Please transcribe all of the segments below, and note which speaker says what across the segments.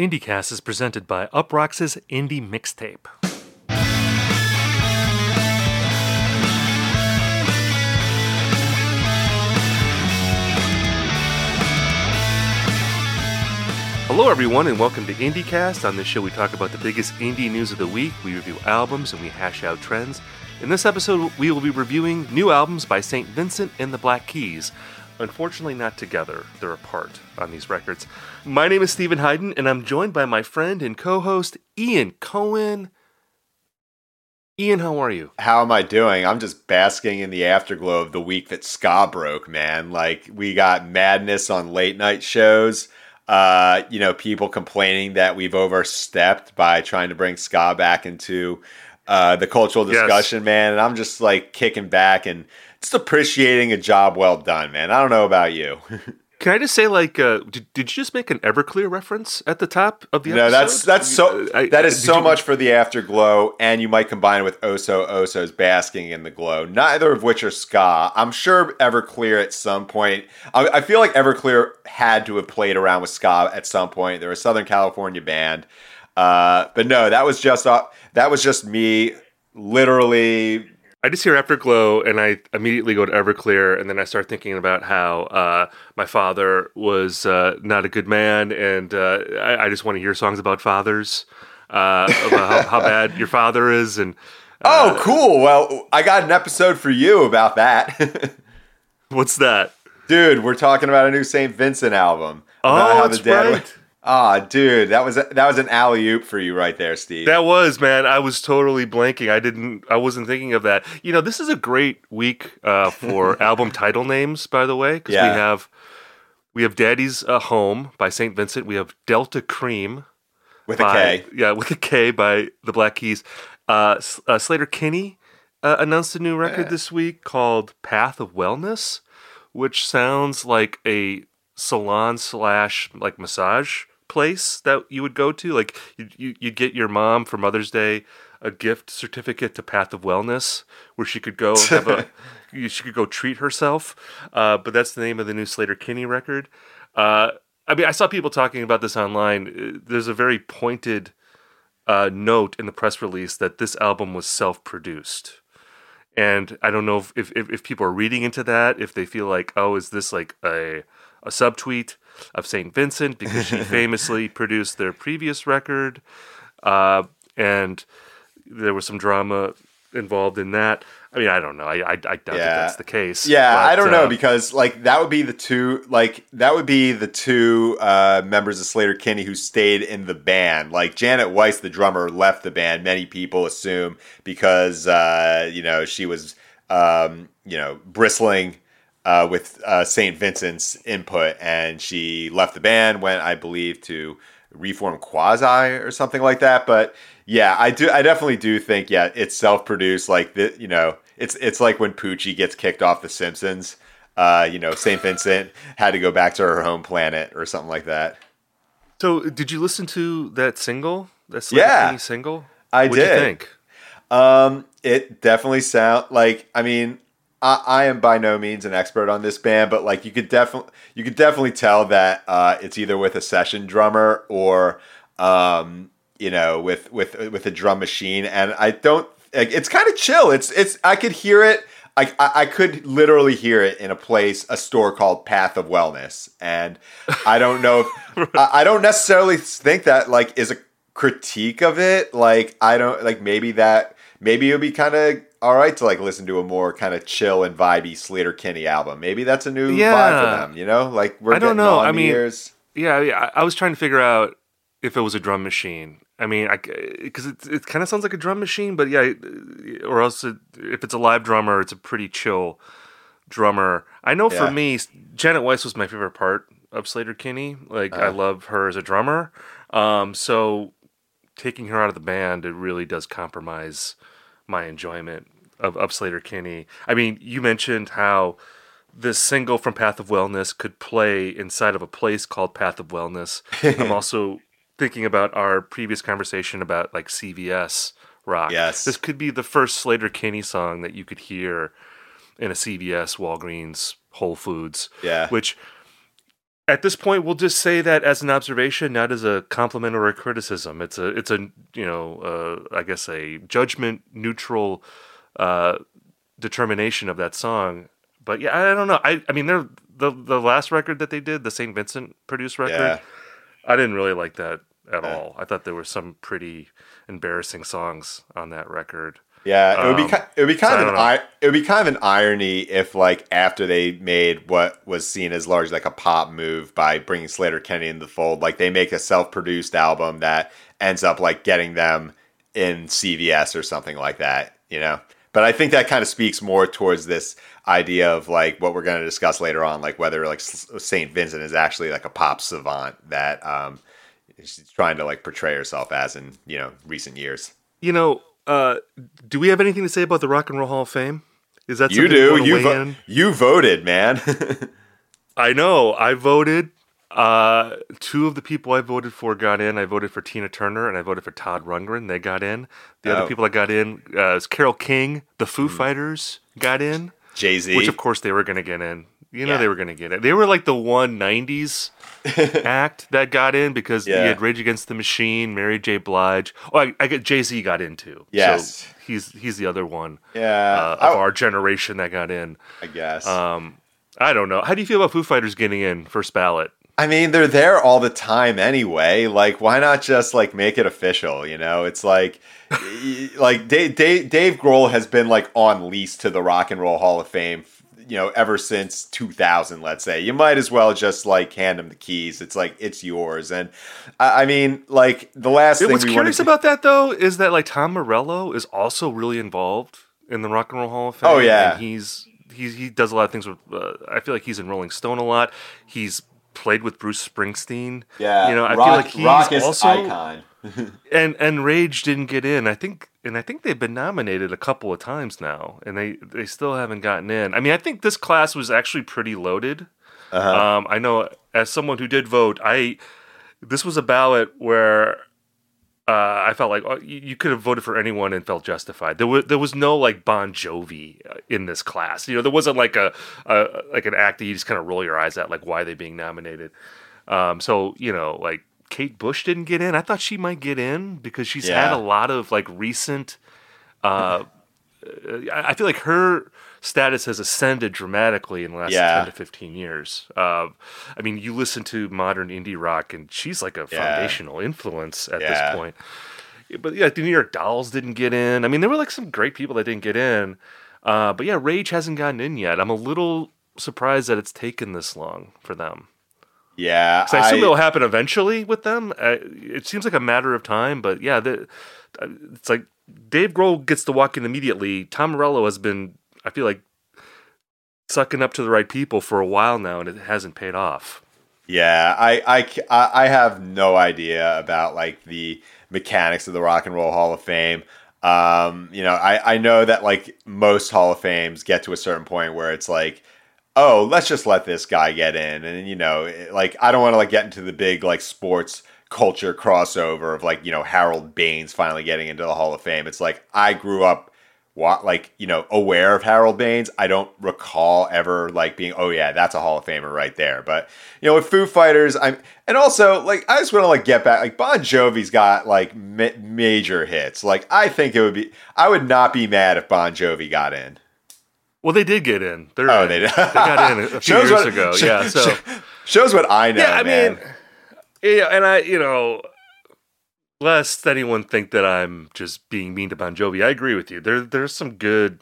Speaker 1: IndieCast is presented by Uproxx's Indie Mixtape. Hello, everyone, and welcome to IndieCast. On this show, we talk about the biggest indie news of the week. We review albums and we hash out trends. In this episode, we will be reviewing new albums by St. Vincent and the Black Keys. Unfortunately, not together. They're apart on these records. My name is Steven Hyden, and I'm joined by my friend and co host, Ian Cohen. Ian, how are you?
Speaker 2: How am I doing? I'm just basking in the afterglow of the week that ska broke, man. Like, we got madness on late night shows. Uh, you know, people complaining that we've overstepped by trying to bring ska back into uh, the cultural discussion, yes. man. And I'm just like kicking back and just appreciating a job well done, man. I don't know about you.
Speaker 1: Can I just say, like, uh, did, did you just make an Everclear reference at the top of the episode?
Speaker 2: No, that's that's so I, that is so you... much for the afterglow, and you might combine it with Oso Oso's basking in the glow. Neither of which are ska. I'm sure Everclear at some point. I, I feel like Everclear had to have played around with ska at some point. They're a Southern California band, uh, but no, that was just uh, that was just me literally
Speaker 1: I just hear Afterglow and I immediately go to Everclear and then I start thinking about how uh, my father was uh, not a good man and uh, I, I, just want to hear songs about fathers, uh, about how, how, bad your father is and.
Speaker 2: Uh, oh, cool! Well, I got an episode for you about that.
Speaker 1: what's that,
Speaker 2: dude? We're talking about a new Saint Vincent album.
Speaker 1: Oh, that's right.
Speaker 2: Ah, oh, dude, that was a, that was an alley oop for you right there, Steve.
Speaker 1: That was, man. I was totally blanking. I didn't. I wasn't thinking of that. You know, this is a great week uh, for album title names, by the way, because yeah. we have we have Daddy's uh, Home by Saint Vincent. We have Delta Kream
Speaker 2: with
Speaker 1: by,
Speaker 2: a K.
Speaker 1: Yeah, with a K by the Black Keys. Uh, uh Sleater-Kinney uh, announced a new record yeah. this week called Path of Wellness, which sounds like a salon slash like massage place that you would go to? Like you you you'd get your mom for Mother's Day a gift certificate to Path of Wellness where she could go have a she could go treat herself. Uh, but that's the name of the new Sleater-Kinney record. Uh, I mean, I saw people talking about this online. Uh, there's a very pointed uh, note in the press release that this album was self-produced. And I don't know if, if, if people are reading into that, if they feel like, oh, is this like a a subtweet of St. Vincent because she famously produced their previous record. Uh, and there was some drama involved in that. I mean, I don't know. I I, I doubt yeah. that that's the case.
Speaker 2: Yeah, but, I don't know uh, because like that would be the two like that would be the two uh, members of Sleater-Kinney who stayed in the band. Like Janet Weiss, the drummer, left the band. Many people assume because uh, you know she was um, you know bristling uh, with uh, St. Vincent's input, and she left the band, went, I believe, to reform Quasi or something like that. But yeah, I do, I definitely do think, yeah, it's self-produced. Like the, you know, it's it's like when Poochie gets kicked off The Simpsons. Uh, you know, St. Vincent had to go back to her home planet or something like that.
Speaker 1: So, did you listen to that single? That yeah, single.
Speaker 2: I What'd did. think? Um, it definitely sound like. I mean, I, I, am by no means an expert on this band, but like you could definitely you could definitely tell that uh, it's either with a session drummer or um, you know with with with a drum machine. And I don't. Like, it's kind of chill. It's it's I could hear it. I, I could literally hear it in a place, a store called Path of Wellness, and I don't know. If, I, I don't necessarily think that like is a critique of it. Like I don't like maybe that maybe it would be kind of all right to like listen to a more kind of chill and vibey Sleater-Kinney album. Maybe that's a new yeah. vibe for them. You know, like we're I don't know. I mean, years.
Speaker 1: yeah, yeah. I was trying to figure out if it was a drum machine. I mean, I because it it kind of sounds like a drum machine, but yeah, or else it, if it's a live drummer, it's a pretty chill drummer. I know yeah. for me, Janet Weiss was my favorite part of Sleater-Kinney. Like uh I uh-huh. love her as a drummer. Um, so taking her out of the band, it really does compromise my enjoyment of, of Sleater-Kinney. I mean, you mentioned how this single from Path of Wellness could play inside of a place called Path of Wellness. I'm also thinking about our previous conversation about like CVS rock.
Speaker 2: Yes.
Speaker 1: This could be the first Sleater-Kinney song that you could hear in a CVS, Walgreens, Whole Foods.
Speaker 2: Yeah.
Speaker 1: Which at this point, we'll just say that as an observation, not as a compliment or a criticism. It's a it's a you know uh, I guess a judgment neutral uh, determination of that song. But yeah, I don't know. I I mean, they're the the last record that they did, the St. Vincent produced record.
Speaker 2: Yeah.
Speaker 1: I didn't really like that at
Speaker 2: Yeah.
Speaker 1: all. I thought there were some pretty embarrassing songs on that record.
Speaker 2: Yeah, it would be
Speaker 1: Um,
Speaker 2: ki- it would be kind
Speaker 1: so
Speaker 2: of an
Speaker 1: don't know.
Speaker 2: I- it would be kind of an irony if like after they made what was seen as largely like a pop move by bringing Sleater-Kinney in the fold, like they make a self-produced album that ends up like getting them in CVS or something like that, you know. But I think that kind of speaks more towards this idea of like what we're going to discuss later on, like whether like Saint Vincent is actually like a pop savant that um, she's trying to like portray herself as in you know recent years.
Speaker 1: You know, uh, do we have anything to say about the Rock and Roll Hall of Fame? Is that
Speaker 2: You do. You vo- you voted, man.
Speaker 1: I know. I voted. Uh, two of the people I voted for got in. I voted for Tina Turner and I voted for Todd Rundgren. They got in. The
Speaker 2: Oh.
Speaker 1: other people that got in uh, was Carole King. The Foo Fighters got in,
Speaker 2: Jay Z.
Speaker 1: which of course they were going to get in. You know
Speaker 2: Yeah.
Speaker 1: they were going to get it. They were like the one '90s act that got in because
Speaker 2: Yeah.
Speaker 1: had Rage Against the Machine, Mary J. Blige. Oh, I, I get Jay Z got in too.
Speaker 2: Yes.
Speaker 1: so he's he's the other one
Speaker 2: yeah,
Speaker 1: uh,
Speaker 2: I,
Speaker 1: of our generation that got in.
Speaker 2: I guess.
Speaker 1: Um, I don't know. How do you feel about Foo Fighters getting in first ballot?
Speaker 2: I mean, they're there all the time anyway. Like, why not just like make it official? You know, it's like, like Dave, Dave, Dave Grohl has been like on lease to the Rock and Roll Hall of Fame. You know, ever since 2000, let's say, you might as well just like hand him the keys. It's like it's yours. And I, I mean, like the last thing
Speaker 1: What's
Speaker 2: we
Speaker 1: curious
Speaker 2: to-
Speaker 1: about that though is that like Tom Morello is also really involved in the Rock and Roll Hall of Fame.
Speaker 2: Oh, yeah.
Speaker 1: and he's he's he does a lot of things with. Uh, I feel like he's in Rolling Stone a lot. He's played with Bruce Springsteen.
Speaker 2: yeah,
Speaker 1: you know, I
Speaker 2: rock,
Speaker 1: feel like he's also
Speaker 2: icon.
Speaker 1: and and Rage didn't get in. I think and I think they've been nominated a couple of times now, and they they still haven't gotten in. I mean, I think this class was actually pretty loaded.
Speaker 2: Uh-huh.
Speaker 1: Um, I know as someone who did vote, I this was a ballot where uh, I felt like oh, you, you could have voted for anyone and felt justified. There was there was no like Bon Jovi uh, in this class. You know, there wasn't like a, a like an act that you just kind of roll your eyes at, like why are they being nominated. Um, so you know, like Kate Bush didn't get in. I thought she might get in because she's had a lot of like recent. Uh, I I feel like her status has ascended dramatically in the last
Speaker 2: Yeah.
Speaker 1: 10 to 15 years. Uh, I mean, you listen to modern indie rock, and she's like a
Speaker 2: Yeah.
Speaker 1: foundational influence at
Speaker 2: Yeah.
Speaker 1: this point. But yeah, the New York Dolls didn't get in. I mean, there were like some great people that didn't get in. Uh, but yeah, Rage hasn't gotten in yet. I'm a little surprised that it's taken this long for them.
Speaker 2: Yeah,
Speaker 1: I assume it'll happen eventually with them. Uh, it seems like a matter of time, but yeah, the, uh, it's like Dave Grohl gets to walk in immediately. Tom Morello has been, I feel like, sucking up to the right people for a while now, and it hasn't paid off.
Speaker 2: Yeah, I, I, I have no idea about like the mechanics of the Rock and Roll Hall of Fame. Um, you know, I, I know that like most Hall of Fames get to a certain point where it's like, oh, let's just let this guy get in, and you know, it- like I don't want to like get into the big like sports culture crossover of like you know Harold Baines finally getting into the Hall of Fame. It's like I grew up wa- like you know aware of Harold Baines. I don't recall ever like being oh yeah that's a Hall of Famer right there. But you know with Foo Fighters, I'm and also like I just want to like get back like Bon Jovi's got like ma- major hits. Like I think it would be I would not be mad if Bon Jovi got in.
Speaker 1: Well, they did get in. They're
Speaker 2: Oh,
Speaker 1: in.
Speaker 2: they did.
Speaker 1: They got in a, few
Speaker 2: Shows
Speaker 1: years
Speaker 2: what-
Speaker 1: ago. yeah, so
Speaker 2: sho- shows what I know.
Speaker 1: yeah, I
Speaker 2: man.
Speaker 1: mean, yeah, and I, you know, lest anyone think that I'm just being mean to Bon Jovi, I agree with you. There, there's some good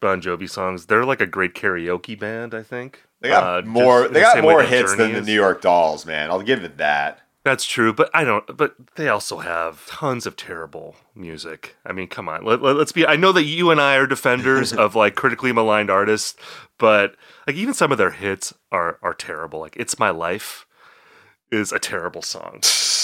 Speaker 1: Bon Jovi songs. They're like a great karaoke band. I think
Speaker 2: they got
Speaker 1: Uh,
Speaker 2: more. They
Speaker 1: the
Speaker 2: got more hits than the. New York Dolls, man. I'll give it that.
Speaker 1: That's true, but I don't. But they also have tons of terrible music. I mean, come on. Let, us be. I know that you and I are defenders of like critically maligned artists, but like even some of their hits are are terrible. Like "It's My Life" is a terrible song.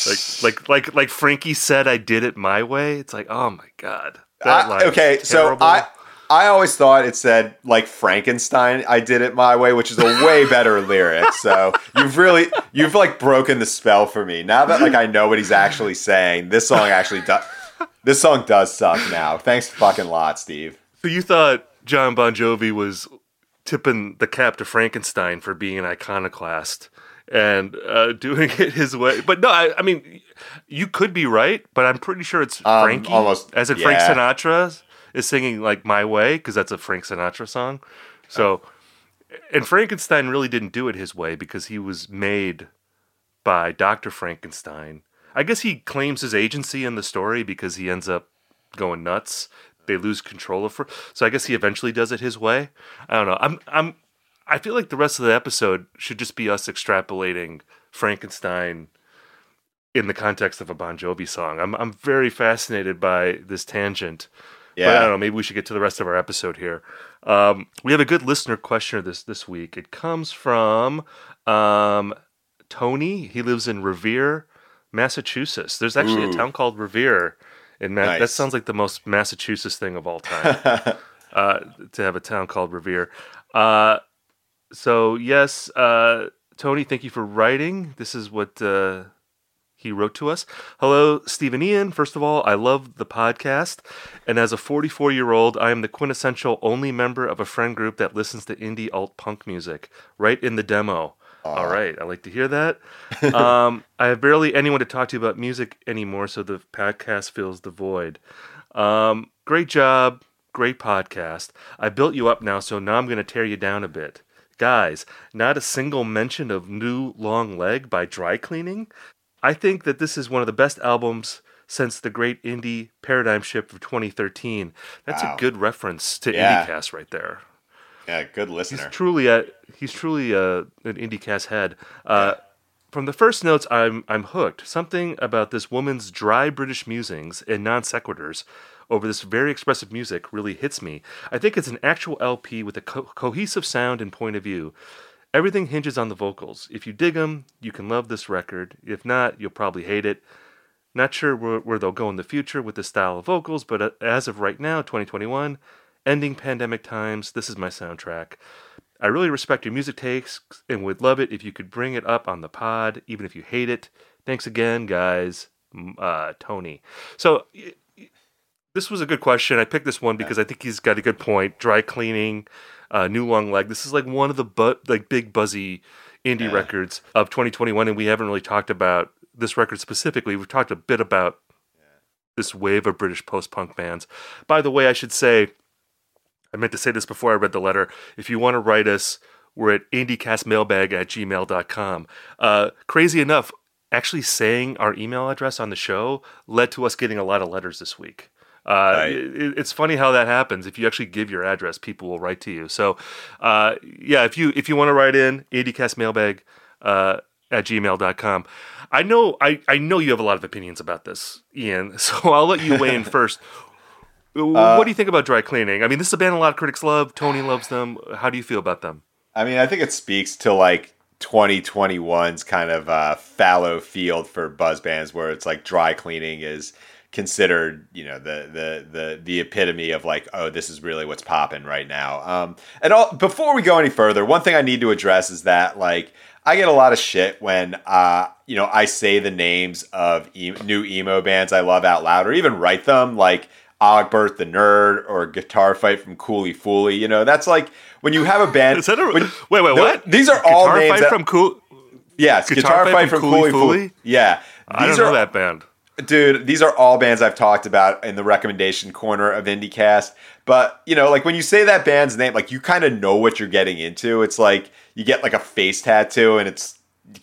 Speaker 1: like like like like Frankie said, "I did it my way." It's like, oh my god. That
Speaker 2: I-
Speaker 1: line is
Speaker 2: okay, so. I I always thought it said like Frankenstein. I did it my way, which is a way better lyric. So you've really you've like broken the spell for me. Now that like I know what he's actually saying, this song actually does. This song does suck now. Thanks fucking lot, Steve.
Speaker 1: So you thought John Bon Jovi was tipping the cap to Frankenstein for being an iconoclast, and uh, doing it his way. But no, I, I, mean, you could be right, but I'm pretty sure it's um, Frankie. Almost as in yeah. Frank Sinatra is singing like "My Way" because that's a Frank Sinatra song. So, and Frankenstein really didn't do it his way because he was made by Doctor Frankenstein. I guess he claims his agency in the story because he ends up going nuts. They lose control of her. So I guess he eventually does it his way. I don't know. I'm I'm I feel like the rest of the episode should just be us extrapolating Frankenstein in the context of a Bon Jovi song. I'm I'm very fascinated by this tangent. Yeah. But I don't know. Maybe we should get to the rest of our episode here. Um, we have a good listener questioner this this week. It comes from um, Tony. He lives in Revere, Massachusetts. There's actually Ooh. a town called Revere in Ma- nice. That sounds like the most Massachusetts thing of all time. uh, to have a town called Revere. Uh, so yes, uh, Tony, thank you for writing. This is what uh, he wrote to us. Hello, Stephen Ian. First of all, I love the podcast, and as a 44 year old, I am the quintessential only member of a friend group that listens to indie alt punk music. Right in the demo. All right, I like to hear that. um, I have barely anyone to talk to about music anymore, so the podcast fills the void. Um, great job, great podcast. I built you up now, so now I'm going to tear you down a bit. Guys, not a single mention of New Long Leg by Dry Cleaning. I think that this is one of the best albums since the great indie paradigm shift of 2013. That's wow. a good reference to yeah. IndieCast right there.
Speaker 2: Yeah, good listener.
Speaker 1: He's truly a he's truly a, an IndieCast head. Uh, From the first notes, I'm I'm hooked. Something about this woman's dry British musings and non sequiturs over this very expressive music really hits me. I think it's an actual LP with a co- cohesive sound and point of view. Everything hinges on the vocals. If you dig them, you can love this record. If not, you'll probably hate it. Not sure where, where they'll go in the future with this style of vocals, but uh, as of right now, 2021, ending pandemic times, this is my soundtrack. I really respect your music takes and would love it if you could bring it up on the pod, even if you hate it. Thanks again, guys. Uh, Tony. So this was a good question. I picked this one because I think he's got a good point. Dry cleaning, uh, new long leg. This is like one of the bu- like big buzzy indie yeah. records of 2021, and we haven't really talked about this record specifically. We've talked a bit about this wave of British post punk bands. By the way, I should say, I meant to say this before I read the letter. If you want to write us, we're at indiecastmailbag at gmail.com. Uh, crazy enough, actually saying our email address on the show led to us getting a lot of letters this week. Uh, right. it, it's funny how that happens. If you actually give your address, people will write to you. So, uh, yeah, if you if you want to write in, indiecastmailbag uh, at gmail.com. I know I, I know you have a lot of opinions about this, Ian. So I'll let you weigh in first. Uh, what do you think about dry cleaning? I mean, this is a band a lot of critics love. Tony loves them. How do you feel about them?
Speaker 2: I mean, I think it speaks to like 2021's kind of uh, fallow field for buzz bands, where it's like dry cleaning is considered you know the the the the epitome of like oh this is really what's popping right now um and all before we go any further one thing i need to address is that like i get a lot of shit when uh you know i say the names of e- new emo bands i love out loud or even write them like Ogbert the Nerd or Guitar Fight from Coolie Foolie. You know, that's like when you have a band.
Speaker 1: Is that a,
Speaker 2: when,
Speaker 1: wait, wait, what?
Speaker 2: These are all
Speaker 1: Guitar
Speaker 2: names
Speaker 1: Fight
Speaker 2: that,
Speaker 1: from Cool.
Speaker 2: Yes, Guitar, Guitar Fight, Fight, from, from. Foolie. Yeah,
Speaker 1: these I don't are, know that band.
Speaker 2: Dude, these are all bands I've talked about in the recommendation corner of IndieCast. But, you know, like when you say that band's name, like you kind of know what you're getting into. It's like you get like a face tattoo and it's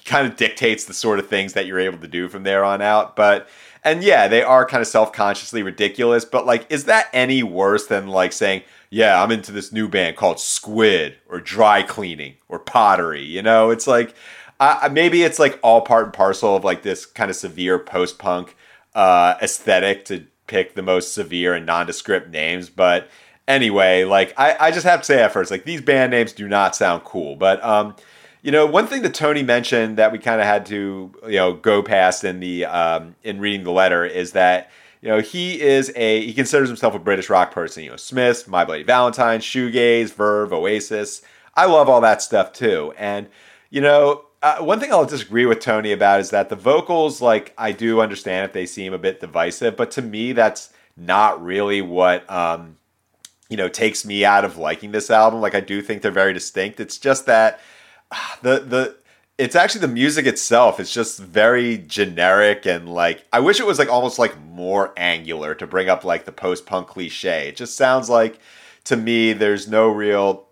Speaker 2: kind of dictates the sort of things that you're able to do from there on out. But, and yeah, they are kind of self consciously ridiculous. But, like, is that any worse than like saying, yeah, I'm into this new band called Squid or Dry Cleaning or Pottery? You know, it's like, uh, maybe it's like all part and parcel of like this kind of severe post punk uh, aesthetic to pick the most severe and nondescript names. But anyway, like I, I just have to say at first, like these band names do not sound cool. But um, you know, one thing that Tony mentioned that we kind of had to you know go past in the um, in reading the letter is that you know he is a he considers himself a British rock person. You know, Smiths, My Bloody Valentine, Shoegaze, Verve, Oasis. I love all that stuff too, and you know uh, one thing I'll disagree with Tony about is that the vocals, like, I do understand if they seem a bit divisive, but to me, that's not really what, um, you know, takes me out of liking this album. Like, I do think they're very distinct. It's just that uh, the the it's actually the music itself. It's just very generic and like I wish it was like almost like more angular to bring up like the post punk cliche. It just sounds like to me there's no real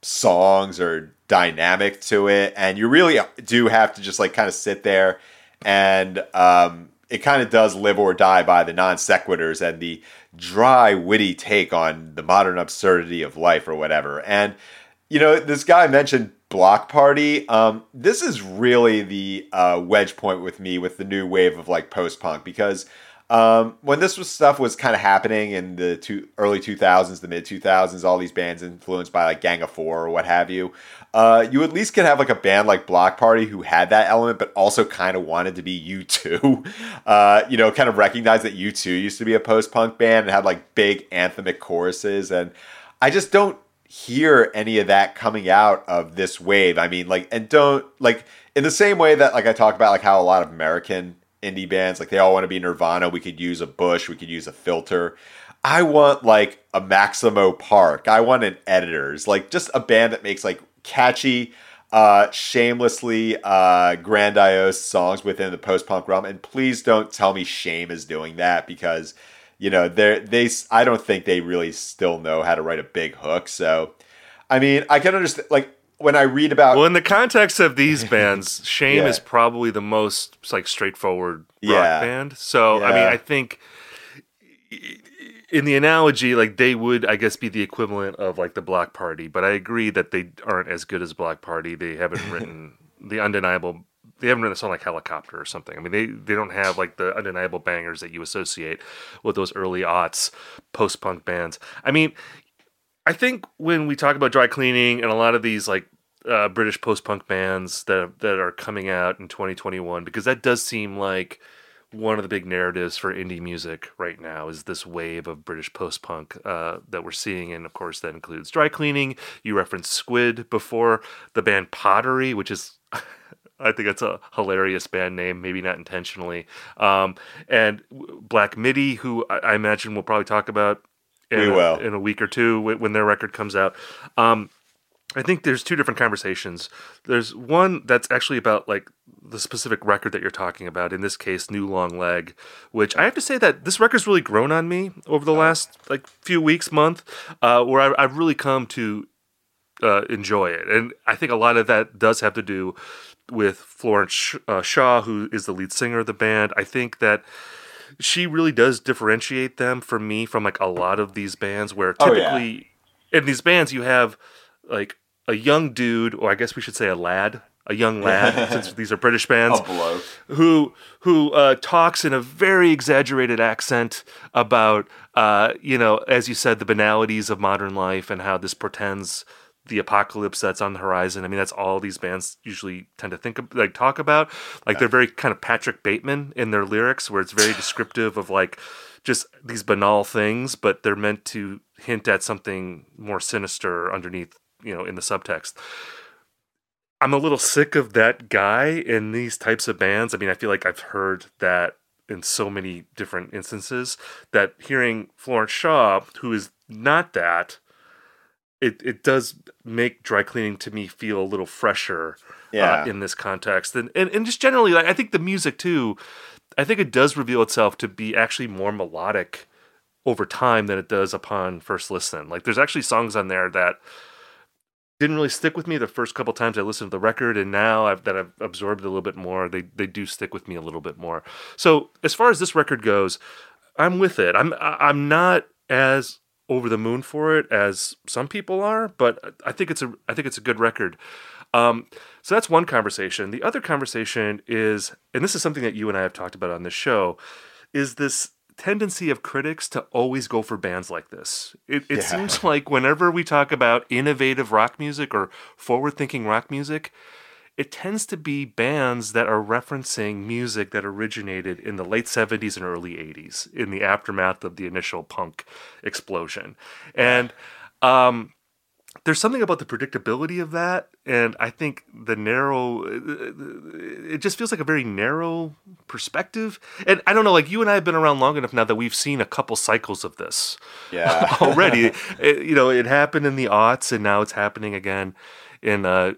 Speaker 2: songs or dynamic to it, and you really do have to just like kind of sit there and um, it kind of does live or die by the non sequiturs and the dry, witty take on the modern absurdity of life or whatever. And you know, this guy mentioned Bloc Party. Um, this is really the uh, wedge point with me with the new wave of like post punk because um, when this was stuff was kind of happening in the two, early 2000s, the mid 2000s, all these bands influenced by like Gang of Four or what have you, uh, you at least could have like a band like Bloc Party who had that element, but also kind of wanted to be U2. Uh, you know, kind of recognized that U2 used to be a post punk band and had like big anthemic choruses. And I just don't hear any of that coming out of this wave. I mean, like, and don't like in the same way that like I talk about like how a lot of American indie bands like they all want to be Nirvana. We could use a Bush. We could use a filter. I want like a Maximo Park. I want an Editors. Like just a band that makes like catchy, uh, shamelessly uh, grandiose songs within the post punk realm. And please don't tell me Shame is doing that because you know, they they I don't think they really still know how to write a big hook. So, I mean, I can understand like when I read about
Speaker 1: well, in the context of these bands, Shame yeah. is probably the most like straightforward rock yeah. band. So, yeah. I mean, I think in the analogy, like they would, I guess, be the equivalent of like the Bloc Party. But I agree that they aren't as good as Bloc Party. They haven't written the undeniable they haven't written a song like Helicopter or something. I mean, they, they don't have like the undeniable bangers that you associate with those early aughts post punk bands. I mean, I think when we talk about dry cleaning and a lot of these like uh, British post punk bands that that are coming out in 2021, because that does seem like one of the big narratives for indie music right now is this wave of British post punk uh, that we're seeing, and of course that includes dry cleaning. You referenced Squid before, the band Pottery, which is I think that's a hilarious band name, maybe not intentionally. Um, and Black Midi, who I, I, imagine we'll probably talk about in, a, in a week or two when their record comes out. Um, I think there's two different conversations. There's one that's actually about like the specific record that you're talking about. In this case, New Long Leg, which I have to say that this record's really grown on me over the last like few weeks, month, uh, where I, have really come to uh, enjoy it, and I think a lot of that does have to do with Florence uh, Shaw, who is the lead singer of the band. I think that she really does differentiate them from me from like a lot of these bands where typically oh, yeah. in these bands you have like a young dude, or I guess we should say a lad, a young lad, since these are British bands, who who uh, talks in a very exaggerated accent about, uh, you know, as you said, the banalities of modern life and how this portends the apocalypse that's on the horizon. I mean, that's all these bands usually tend to think of, like talk about. Like yeah. they're very kind of Patrick Bateman in their lyrics, where it's very descriptive of like just these banal things, but they're meant to hint at something more sinister underneath, you know, in the subtext. I'm a little sick of that guy in these types of bands. I mean, I feel like I've heard that in so many different instances that hearing Florence Shaw, who is not that, it it does make dry cleaning to me feel a little fresher uh, yeah. uh, in this context and, and and just generally like, i think the music too i think it does reveal itself to be actually more melodic over time than it does upon first listen like there's actually songs on there that didn't really stick with me the first couple times I listened to the record, and now I've, that I've absorbed a little bit more, they they do stick with me a little bit more. So as far as this record goes, I'm with it. I'm I'm not as over the moon for it as some people are, but I think it's a I think it's a good record. Um, so that's one conversation. The other conversation is, and this is something that you and I have talked about on this show, is this tendency of critics to always go for bands like this. It, it yeah. seems like whenever we talk about innovative rock music or forward thinking rock music, it tends to be bands that are referencing music that originated in the late 70s and early 80s in the aftermath of the initial punk explosion. And um, there's something about the predictability of that. And I think the narrow, it just feels like a very narrow perspective. And I don't know, like you and I have been around long enough now that we've seen a couple cycles of this
Speaker 2: yeah.
Speaker 1: already. it, you know, it happened in the aughts and now it's happening again in uh,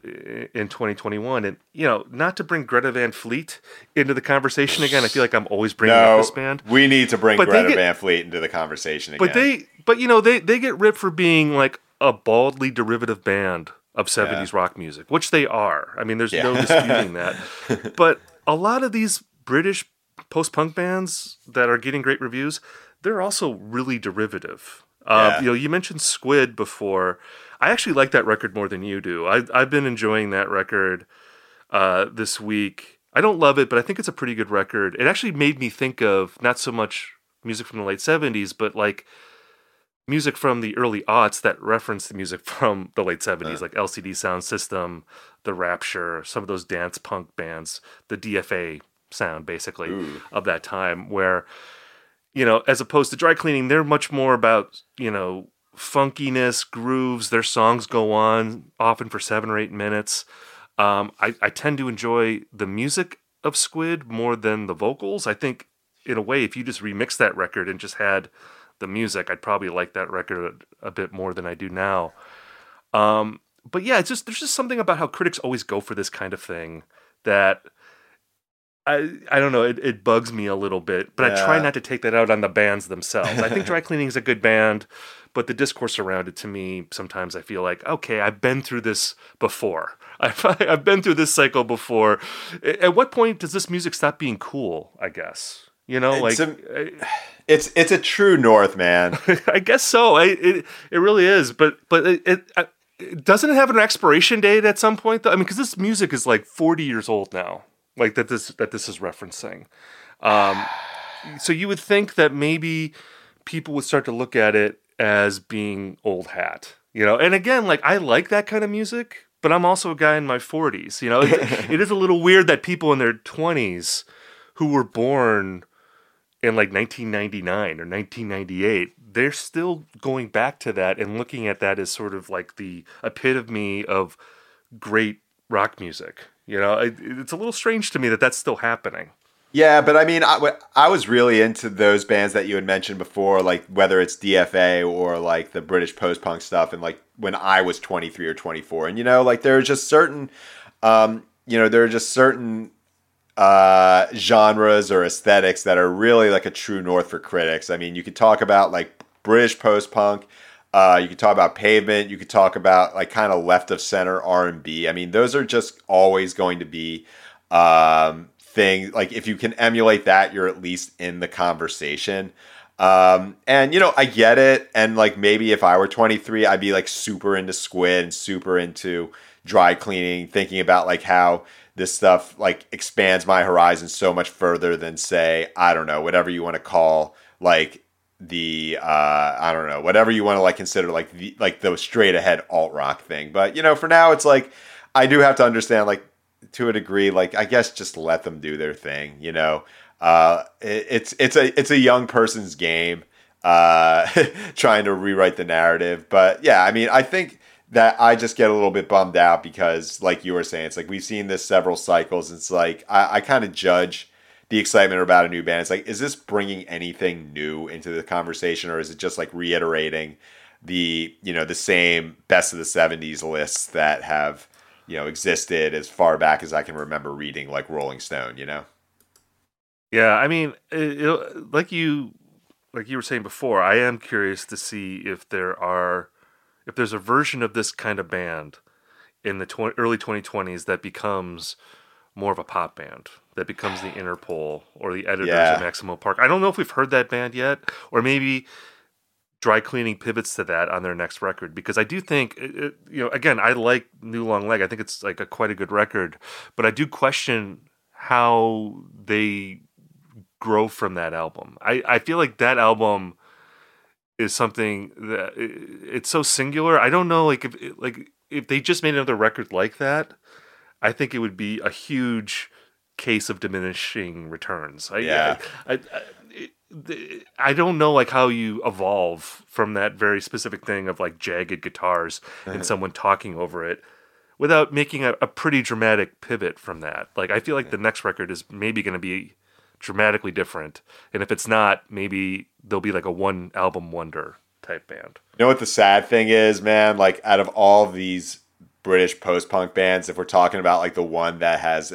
Speaker 1: in 2021. And you know, not to bring Greta Van Fleet into the conversation again. I feel like I'm always bringing
Speaker 2: no,
Speaker 1: up this band.
Speaker 2: We need to bring but Greta get, Van Fleet into the conversation again.
Speaker 1: But they, but you know, they they get ripped for being like a baldly derivative band of 70s yeah. rock music, which they are. I mean, there's yeah. no disputing that. But a lot of these British post punk bands that are getting great reviews, they're also really derivative. Uh, You know, you mentioned Squid before. I actually like that record more than you do. I, I've been enjoying that record uh, this week. I don't love it, but I think it's a pretty good record. It actually made me think of not so much music from the late 70s, but like music from the early aughts that referenced the music from the late 70s, like LCD Soundsystem, The Rapture, some of those dance punk bands, the DFA sound basically Ooh. of that time, where, you know, as opposed to dry cleaning, they're much more about, you know, funkiness, grooves. Their songs go on often for seven or eight minutes. Um, I, I tend to enjoy the music of Squid more than the vocals. I think, in a way, if you just remix that record and just had the music, I'd probably like that record a, a bit more than I do now. Um, but yeah, it's just there's just something about how critics always go for this kind of thing that I I don't know, it, it bugs me a little bit, but yeah. I try not to take that out on the bands themselves. I think Dry Cleaning is a good band, but the discourse around it to me sometimes I feel like, okay, I've been through this before. I've I've been through this cycle before. At what point does this music stop being cool? I guess you know, like.
Speaker 2: It's it's a true North, man.
Speaker 1: I guess so. I, it it really is, but but it, it, it, doesn't it have an expiration date at some point though. I mean, because this music is like forty years old now, like that this that this is referencing. Um, so you would think that maybe people would start to look at it as being old hat, you know. And again, like I like that kind of music, but I'm also a guy in my forties. You know, it, it is a little weird that people in their twenties who were born in like 1999 or 1998 they're still going back to that and looking at that as sort of like the epitome of great rock music you know it, it's a little strange to me that that's still happening
Speaker 2: yeah but i mean I, I was really into those bands that you had mentioned before like whether it's dfa or like the british post-punk stuff and like when i was 23 or 24 and you know like there are just certain um you know there are just certain uh, genres or aesthetics that are really like a true north for critics. I mean, you could talk about like British post punk. Uh, you could talk about pavement. You could talk about like kind of left of center R and B. I mean, those are just always going to be um, things. Like if you can emulate that, you're at least in the conversation. Um, and you know, I get it. And like maybe if I were 23, I'd be like super into squid and super into dry cleaning, thinking about like how this stuff like expands my horizon so much further than say I don't know whatever you want to call like the uh I don't know whatever you want to like consider like the like the straight ahead alt rock thing. But you know, for now it's like I do have to understand like to a degree like I guess just let them do their thing. You know, uh, it, it's it's a it's a young person's game uh trying to rewrite the narrative. But yeah, I mean I think that I just get a little bit bummed out because, like you were saying, it's like we've seen this several cycles. It's like I, I kind of judge the excitement about a new band. It's like, is this bringing anything new into the conversation, or is it just like reiterating the you know the same best of the '70s lists that have you know existed as far back as I can remember reading, like Rolling Stone? You know.
Speaker 1: Yeah, I mean, it, it, like you like you were saying before, I am curious to see if there are if there's a version of this kind of band in the 20, early 2020s that becomes more of a pop band that becomes the Interpol or the editors yeah. of Maximo Park. I don't know if we've heard that band yet, or maybe dry cleaning pivots to that on their next record because I do think it, you know again I like New Long Leg I think it's like a quite a good record but I do question how they grow from that album I, I feel like that album is something that it's so singular. I don't know, like if like if they just made another record like that, I think it would be a huge case of diminishing returns. I,
Speaker 2: yeah.
Speaker 1: I, I, I, don't know like how you evolve from that very specific thing of like jagged guitars and someone talking over it without making a, a, pretty dramatic pivot from that. Like I feel like the next record is maybe going to be dramatically different. And if it's not, maybe they'll be like a one album wonder type band.
Speaker 2: You know what the sad thing is, man? Like out of all these British post punk bands, if we're talking about like the one that has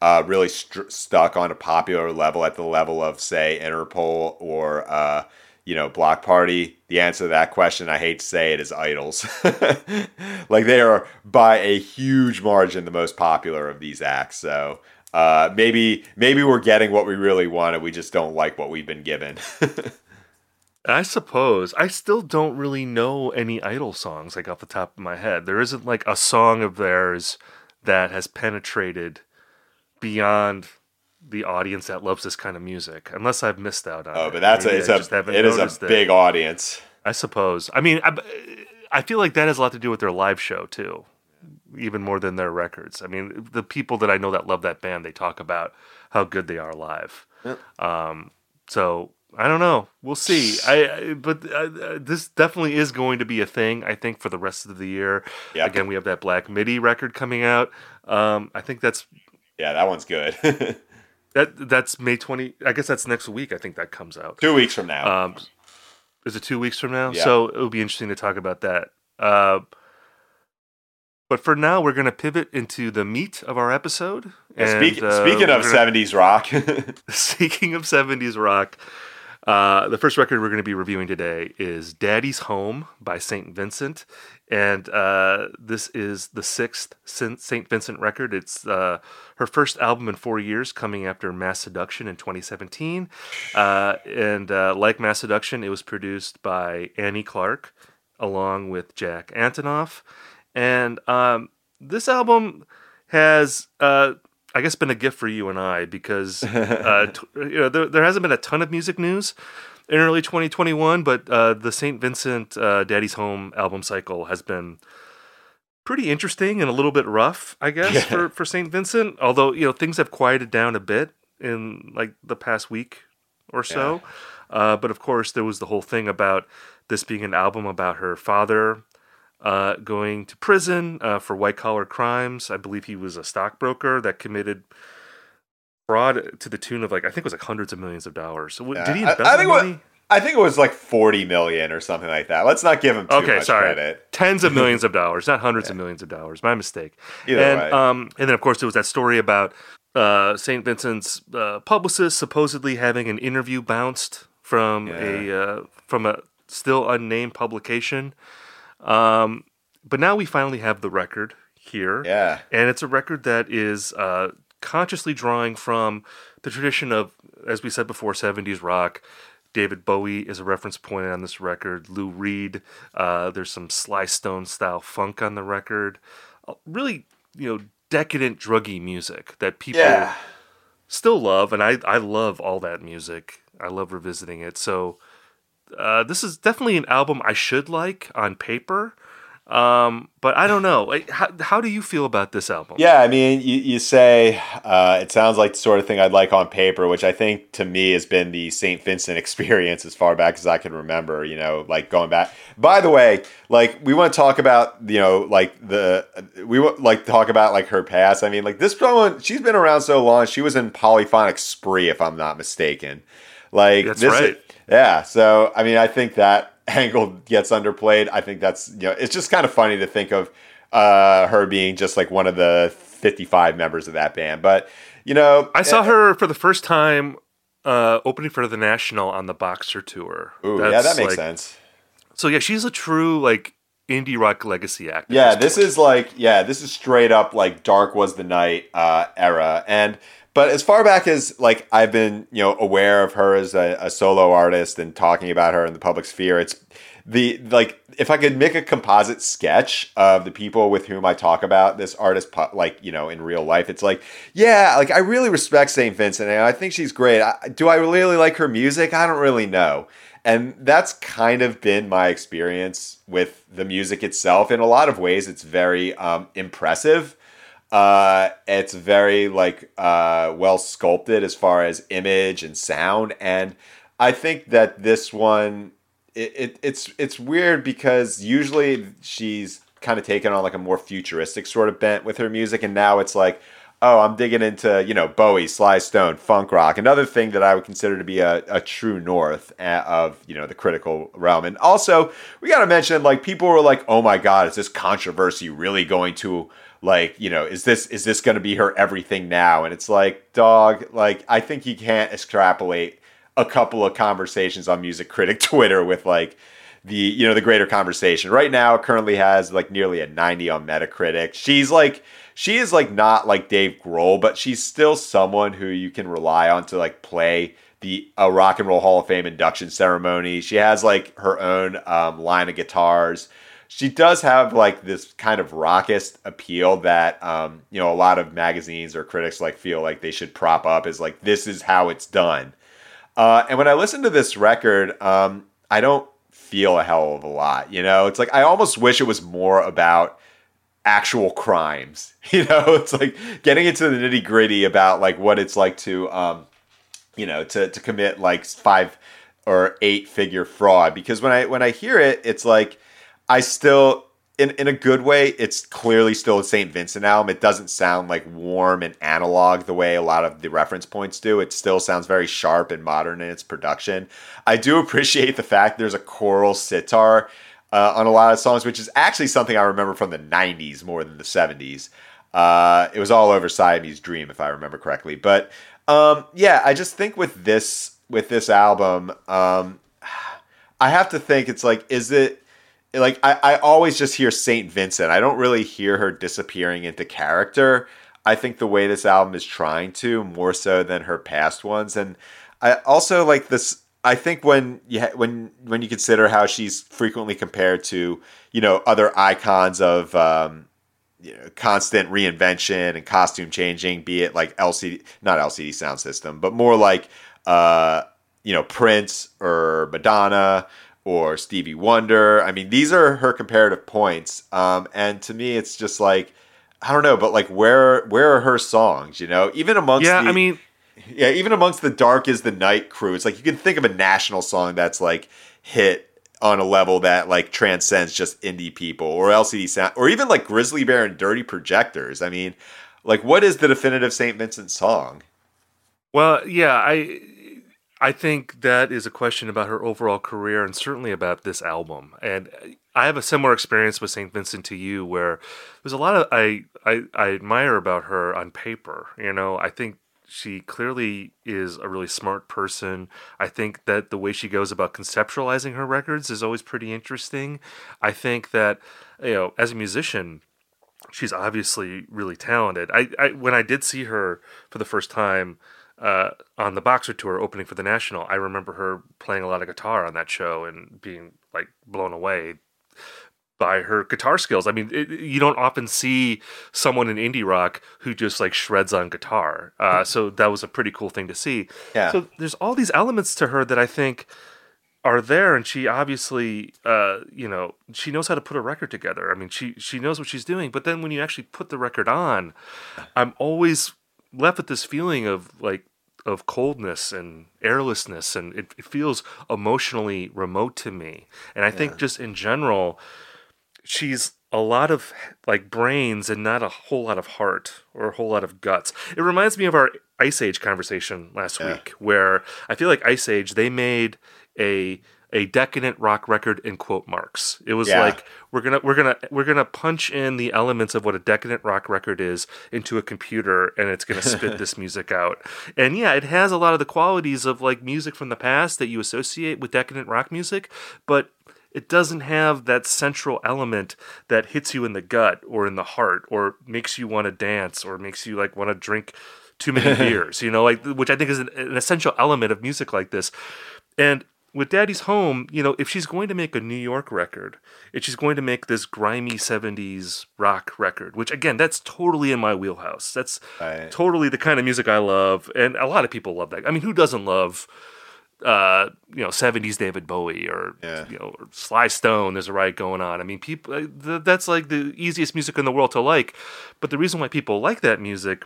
Speaker 2: uh, really st- stuck on a popular level at the level of say Interpol or uh, you know Bloc Party, the answer to that question, I hate to say it, is Idles. like they are by a huge margin the most popular of these acts. So uh, maybe maybe we're getting what we really wanted. We just don't like what we've been given.
Speaker 1: I suppose I still don't really know any Idol songs like off the top of my head. There isn't like a song of theirs that has penetrated beyond the audience that loves this kind of music, unless I've missed out on.
Speaker 2: Oh,
Speaker 1: it.
Speaker 2: but that's
Speaker 1: Maybe
Speaker 2: a, it's a it is a
Speaker 1: noticed it.
Speaker 2: big audience.
Speaker 1: I suppose. I mean, I, I feel like that has a lot to do with their live show too, even more than their records. I mean, the people that I know that love that band, they talk about how good they are live. Um, so I don't know. We'll see. I, I but uh, uh, this definitely is going to be a thing. I think for the rest of the year.
Speaker 2: Yep.
Speaker 1: Again, we have that Black MIDI record coming out. Um, I think that's
Speaker 2: Yeah, that one's good.
Speaker 1: that that's May twenty. I guess that's next week. I think that comes out.
Speaker 2: Two weeks from now.
Speaker 1: Um, is it two weeks from now?
Speaker 2: Yeah.
Speaker 1: So it'll be interesting to talk about that. Uh, but for now, we're going to pivot into the meat of our episode. And,
Speaker 2: Speak,
Speaker 1: uh,
Speaker 2: speaking of
Speaker 1: gonna-
Speaker 2: 70s rock,
Speaker 1: speaking of 70s rock, uh, the first record we're going to be reviewing today is Daddy's Home by St. Vincent. And uh, this is the sixth St. Vincent record. It's uh, her first album in four years, coming after Masseduction in 2017. Uh, and uh, like Masseduction, it was produced by Annie Clark along with Jack Antonoff. And um, this album has, uh, I guess, been a gift for you and I because uh, t- you know there, there hasn't been a ton of music news in early 2021, but uh, the St. Vincent uh, Daddy's Home album cycle has been pretty interesting and a little bit rough, I guess, for, for St. Vincent. Although you know things have quieted down a bit in like the past week or so. Uh, but of course, there was the whole thing about this being an album about her father uh, going to prison uh, for white collar crimes. I believe he was a stockbroker that committed fraud to the tune of like I think it was like hundreds of millions of dollars. So w- did he
Speaker 2: I-
Speaker 1: invest
Speaker 2: I,
Speaker 1: that
Speaker 2: think what,
Speaker 1: money?
Speaker 2: I think it was like 40 million or something like that. Let's not give him too
Speaker 1: okay,
Speaker 2: much
Speaker 1: sorry,
Speaker 2: credit.
Speaker 1: tens of millions of dollars, not hundreds of millions of dollars. My mistake.
Speaker 2: Either
Speaker 1: and
Speaker 2: way.
Speaker 1: um, and then of course there was that story about uh, St. Vincent's uh, publicist supposedly having an interview bounced from a uh, from a still unnamed publication. Um, but now we finally have the record here.
Speaker 2: Yeah.
Speaker 1: And it's a record that is uh, consciously drawing from the tradition of, as we said before, 70s rock. David Bowie is a reference point on this record. Lou Reed. Uh, there's some Sly Stone style funk on the record. Uh, really, you know, decadent, druggy music that people
Speaker 2: Yeah.
Speaker 1: still love. And I, I love all that music. I love revisiting it. So uh, this is definitely an album I should like on paper. Um, but I don't know. How, how do you feel about this album?
Speaker 2: Yeah, I mean, you, you say uh, it sounds like the sort of thing I'd like on paper, which I think to me has been the St. Vincent experience as far back as I can remember, you know, like going back. By the way, like we want to talk about, you know, like the, we want like talk about like her past. I mean, like this woman, she's been around so long. She was in Polyphonic Spree, if I'm not mistaken. Like,
Speaker 1: That's
Speaker 2: this
Speaker 1: right.
Speaker 2: Yeah. So, I mean, I think that angle gets underplayed. I think that's, you know, it's just kind of funny to think of uh, her being just like one of the 55 members of that band. But, you know,
Speaker 1: I saw her for the first time uh, opening for the National on the Boxer tour.
Speaker 2: Ooh, yeah, that makes
Speaker 1: like-
Speaker 2: sense.
Speaker 1: So yeah, she's a true like indie rock legacy act.
Speaker 2: Yeah,
Speaker 1: this
Speaker 2: this
Speaker 1: point.
Speaker 2: is like yeah, this is straight up like Dark Was the Night uh, era, and but as far back as like I've been you know aware of her as a, a solo artist and talking about her in the public sphere, it's the like if I could make a composite sketch of the people with whom I talk about this artist, like you know in real life, it's like yeah, like I really respect Saint Vincent and I think she's great. I, do I really like her music? I don't really know. And that's kind of been my experience with the music itself. In a lot of ways, it's very um, impressive. Uh, it's very like uh, well sculpted as far as image and sound, and I think that this one, it, it it's it's weird because usually she's kind of taken on like a more futuristic sort of bent with her music, and now it's like oh, I'm digging into, you know, Bowie, Sly Stone, funk rock, another thing that I would consider to be a, a true north uh, of, you know, the critical realm. And also, we got to mention, like, people were like, oh my God, is this controversy really going to, like, you know, is this, is this going to be her everything now? And it's like, dog, like, I think you can't extrapolate a couple of conversations on music critic Twitter with, like, the you know the greater conversation right now currently has like nearly a 90 on metacritic she's like she is like not like Dave Grohl, but she's still someone who you can rely on to like play the a Rock and Roll Hall of Fame induction ceremony. She has like her own um, line of guitars. She does have like this kind of raucous appeal that um, you know a lot of magazines or critics like feel like they should prop up as like this is how it's done. Uh, and when I listen to this record, um, I don't feel a hell of a lot. You know, it's like I almost wish it was more about actual crimes. You know, it's like getting into the nitty gritty about like what it's like to, um, you know, to to commit like five or eight figure fraud. Because when I when I hear it, it's like I still. In, in a good way, it's clearly still a St. Vincent album. It doesn't sound like warm and analog the way a lot of the reference points do. It still sounds very sharp and modern in its production. I do appreciate the fact there's a coral sitar uh, on a lot of songs, which is actually something I remember from the 90s more than the 70s. Uh, it was all over Siamese Dream, if I remember correctly. But um, yeah, I just think with this with this album, um, I have to think it's like, is it like I, I always just hear Saint Vincent. I don't really hear her disappearing into character. I think the way this album is trying to more so than her past ones, and I also like this I think when you ha- when when you consider how she's frequently compared to you know other icons of um, you know, constant reinvention and costume changing, be it like LCD, not LCD Soundsystem, but more like uh, you know Prince or Madonna or Stevie Wonder. I mean, these are her comparative points, um, and to me, it's just like I don't know, but like where where are her songs? You know, even amongst
Speaker 1: yeah,
Speaker 2: the,
Speaker 1: I mean
Speaker 2: yeah, even amongst the dark is the night crew, it's like you can think of a national song that's like hit on a level that like transcends just indie people or LCD sound or even like Grizzly Bear and Dirty Projectors. I mean, like what is the definitive St. Vincent song?
Speaker 1: Well, yeah, I I think that is a question about her overall career and certainly about this album. And I have a similar experience with St. Vincent to you where there's a lot of I, I I admire about her on paper. You know, I think she clearly is a really smart person. I think that the way she goes about conceptualizing her records is always pretty interesting. I think that, you know, as a musician, she's obviously really talented. I, I when I did see her for the first time uh, on the Boxer tour opening for the National, I remember her playing a lot of guitar on that show and being like blown away by her guitar skills. I mean, it, you don't often see someone in indie rock who just like shreds on guitar. Uh, so that was a pretty cool thing to see.
Speaker 2: Yeah.
Speaker 1: So there's all these elements to her that I think are there, and she obviously, uh, you know, she knows how to put a record together. I mean, she she knows what she's doing. But then when you actually put the record on, I'm always left with this feeling of like of coldness and airlessness and it, it feels emotionally remote to me and i think just in general she's a lot of like brains and not a whole lot of heart or a whole lot of guts. It reminds me of our Ice Age conversation last yeah. week, where I feel like Ice Age they made a a decadent rock record in quote marks. It was yeah. like we're gonna we're gonna we're gonna punch in the elements of what a decadent rock record is into a computer, and it's gonna spit this music out. And yeah, it has a lot of the qualities of like music from the past that you associate with decadent rock music, but it doesn't have that central element that hits you in the gut or in the heart or makes you want to dance or makes you like want to drink too many beers, you know, like which I think is an, an, essential element of music like this. And with Daddy's Home, you know, if she's going to make a New York record, if she's going to make this grimy 70s rock record, which again, that's totally in my wheelhouse. That's right. totally the kind of music I love. And a lot of people love that. I mean, who doesn't love uh, you know, seventies David Bowie or yeah. you know, or Sly Stone. There's a riot going on. I mean, people. Uh, that's like the easiest music in the world to like. But the reason why people like that music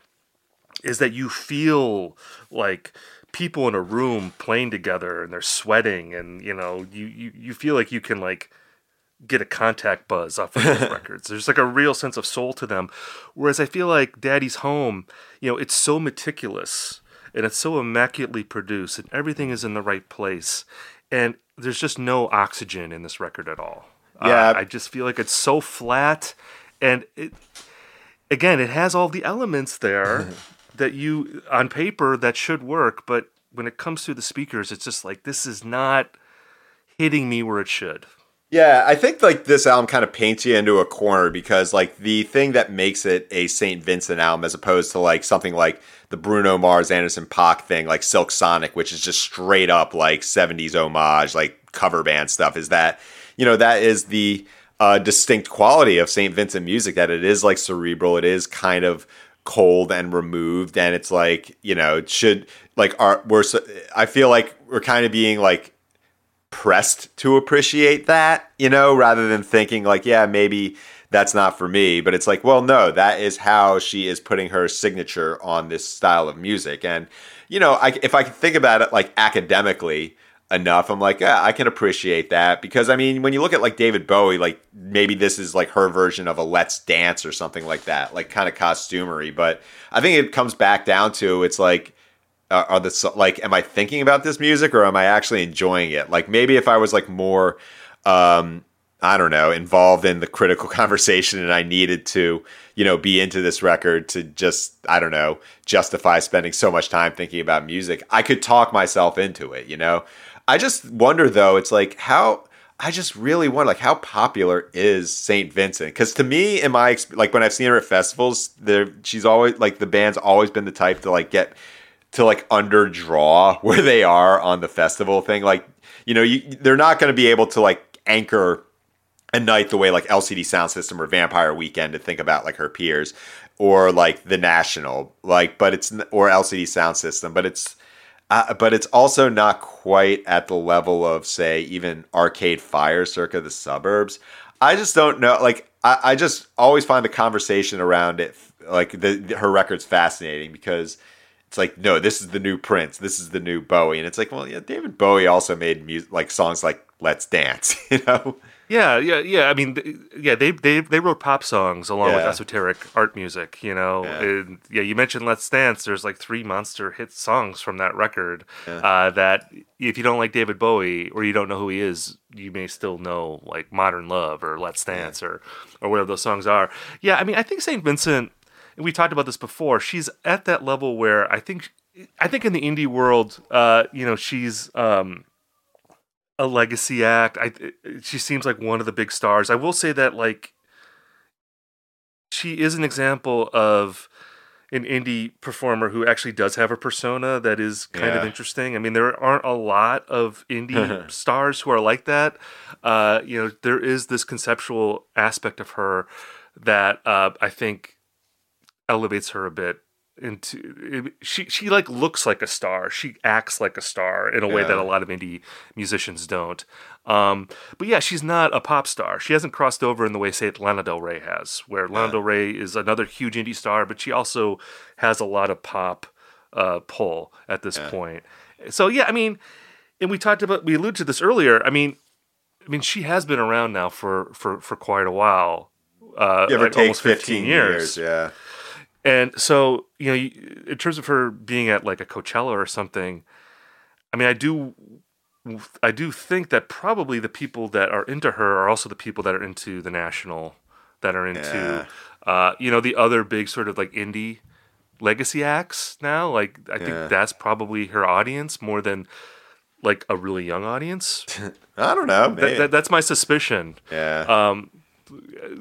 Speaker 1: is that you feel like people in a room playing together and they're sweating and you know you you, you feel like you can like get a contact buzz off of those records. There's like a real sense of soul to them. Whereas I feel like Daddy's Home, you know, it's so meticulous and it's so immaculately produced and everything is in the right place. And there's just no oxygen in this record at all.
Speaker 2: Yeah.
Speaker 1: Uh, I just feel like it's so flat and it again, it has all the elements there that you on paper that should work, but when it comes to the speakers, it's just like this is not hitting me where it should.
Speaker 2: Yeah, I think like this album kind of paints you into a corner because like the thing that makes it a St. Vincent album as opposed to like something like the Bruno Mars Anderson Paak thing like Silk Sonic, which is just straight up like 70s homage, like cover band stuff, is that you know that is the uh, distinct quality of St. Vincent music that it is like cerebral, it is kind of cold and removed, and it's like you know it should like our we're so, I feel like we're kind of being like pressed to appreciate that, you know, rather than thinking like, yeah, maybe that's not for me. But it's like, well, no, that is how she is putting her signature on this style of music. And, you know, I, if I can think about it like academically enough, I'm like, yeah, I can appreciate that. Because, I mean, when you look at like David Bowie, like maybe this is like her version of a Let's Dance or something like that, like kind of costumery. But I think it comes back down to it's like, uh, are the like am i thinking about this music or am i actually enjoying it like maybe if i was like more um i don't know involved in the critical conversation and i needed to you know be into this record to just i don't know justify spending so much time thinking about music i could talk myself into it you know i just wonder though it's like how I just really wonder, like, how popular is Saint Vincent? Because to me, in my like, when I've seen her at festivals, there she's always like the band's always been the type to like get to like underdraw where they are on the festival thing. Like, you know, you, they're not going to be able to like anchor a night the way like LCD Soundsystem or Vampire Weekend to think about like her peers or like the National, like, but it's or LCD Soundsystem, but it's. Uh, but it's also not quite at the level of, say, even Arcade Fire, circa the suburbs. I just don't know. Like, I, I just always find the conversation around it, like the, the her records, fascinating because it's like no this is the new prince this is the new bowie and it's like well yeah david bowie also made music like songs like let's dance you know
Speaker 1: yeah yeah yeah i mean yeah they they, they wrote pop songs along yeah. with esoteric art music you know yeah. And, yeah you mentioned let's dance there's like three monster hit songs from that record yeah. uh, that if you don't like david bowie or you don't know who he is you may still know like modern love or let's dance or or whatever those songs are yeah i mean i think st vincent we talked about this before. She's at that level where I think I think in the indie world, uh, you know, she's um, a legacy act. I she seems like one of the big stars. I will say that like she is an example of an indie performer who actually does have a persona that is kind yeah. of interesting. I mean, there aren't a lot of indie stars who are like that. Uh, you know, there is this conceptual aspect of her that uh, I think elevates her a bit into she she like looks like a star she acts like a star in a yeah. way that a lot of indie musicians don't um, but yeah she's not a pop star she hasn't crossed over in the way say lana del rey has where yeah. lana del rey is another huge indie star but she also has a lot of pop uh, pull at this yeah. point so yeah i mean and we talked about we alluded to this earlier i mean i mean she has been around now for for for quite a while uh
Speaker 2: Give or like almost 15, 15 years. years yeah
Speaker 1: and so, you know, in terms of her being at like a Coachella or something, I mean, I do I do think that probably the people that are into her are also the people that are into the national, that are into, yeah. uh, you know, the other big sort of like indie legacy acts now. Like, I yeah. think that's probably her audience more than like a really young audience.
Speaker 2: I don't know.
Speaker 1: That, that, that's my suspicion.
Speaker 2: Yeah.
Speaker 1: Um,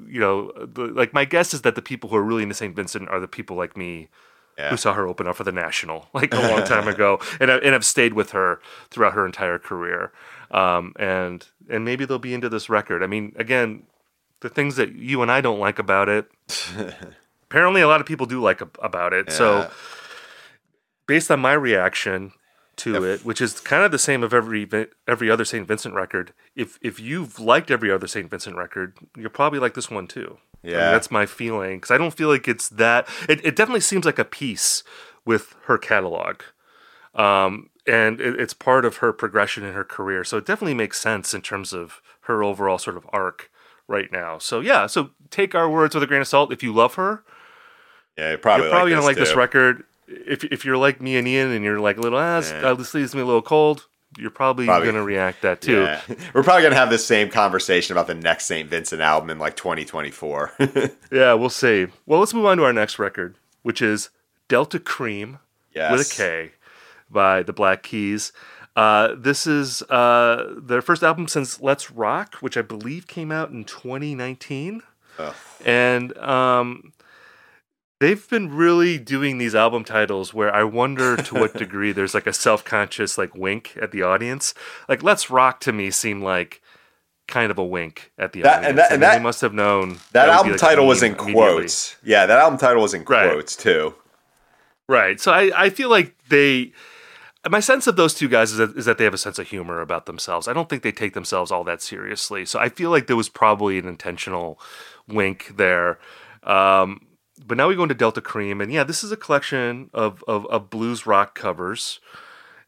Speaker 1: you know, the, like my guess is that the people who are really into St. Vincent are the people like me yeah. who saw her open up for the National like a long time ago, and and have stayed with her throughout her entire career. Um, and and maybe they'll be into this record. I mean, again, the things that you and I don't like about it, apparently a lot of people do like about it. Yeah. So, based on my reaction, to it, which is kind of the same of every every other Saint Vincent record. If if you've liked every other Saint Vincent record, you're probably like this one too.
Speaker 2: Yeah,
Speaker 1: I mean, that's my feeling because I don't feel like it's that. It, it definitely seems like a piece with her catalog. Um, and it, it's part of her progression in her career. So it definitely makes sense in terms of her overall sort of arc right now. So yeah, so take our words with a grain of salt. If you love her,
Speaker 2: Yeah, you're probably,
Speaker 1: you're probably
Speaker 2: like
Speaker 1: gonna like this record. If if you're like me and Ian and you're like a little, ah, this-
Speaker 2: Yeah.
Speaker 1: uh, this leaves me a little cold. You're probably,
Speaker 2: Probably.
Speaker 1: gonna react that too.
Speaker 2: Yeah. We're probably gonna have this same conversation about the next St. Vincent album in like 2024.
Speaker 1: Yeah, we'll see. Well, let's move on to our next record, which is Delta Kream
Speaker 2: yes.
Speaker 1: with a K by the Black Keys. Uh, this is uh, their first album since Let's Rock, which I believe came out in 2019.
Speaker 2: Ugh.
Speaker 1: And um, they've been really doing these album titles where I wonder to what degree there's like a self conscious like wink at the audience. Like Let's Rock to me seemed like kind of a wink at the
Speaker 2: That-
Speaker 1: audience.
Speaker 2: and that-
Speaker 1: I
Speaker 2: and
Speaker 1: mean,
Speaker 2: that-
Speaker 1: they must have known
Speaker 2: That, album
Speaker 1: like,
Speaker 2: title was in quotes. Yeah, that album title was in
Speaker 1: Right.
Speaker 2: quotes too.
Speaker 1: Right. So I, I feel like they. My sense of those two guys is that, is that they have a sense of humor about themselves. I don't think they take themselves all that seriously. So I feel like there was probably an intentional wink there. Um, but now we go into Delta Kream, and yeah, this is a collection of, of, of blues rock covers.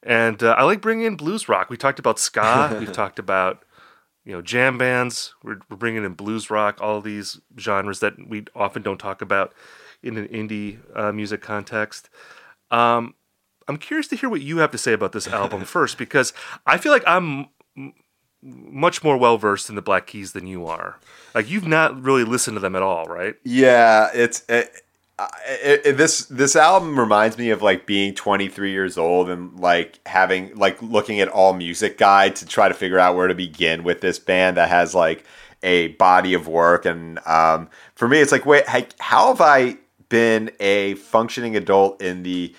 Speaker 1: And uh, I like bringing in blues rock. We talked about ska. We've talked about you know jam bands. We're, we're bringing in blues rock. All these genres that we often don't talk about in an indie uh, music context. Um, I'm curious to hear what you have to say about this album first, because I feel like I'm much more well versed in the Black Keys than you are. Like you've not really listened to them at all, right?
Speaker 2: Yeah, it's it, it, it- this this album reminds me of like being 23 years old and like having like looking at all music guide to try to figure out where to begin with this band that has like a body of work and um, for me it's like wait how have I been a functioning adult in the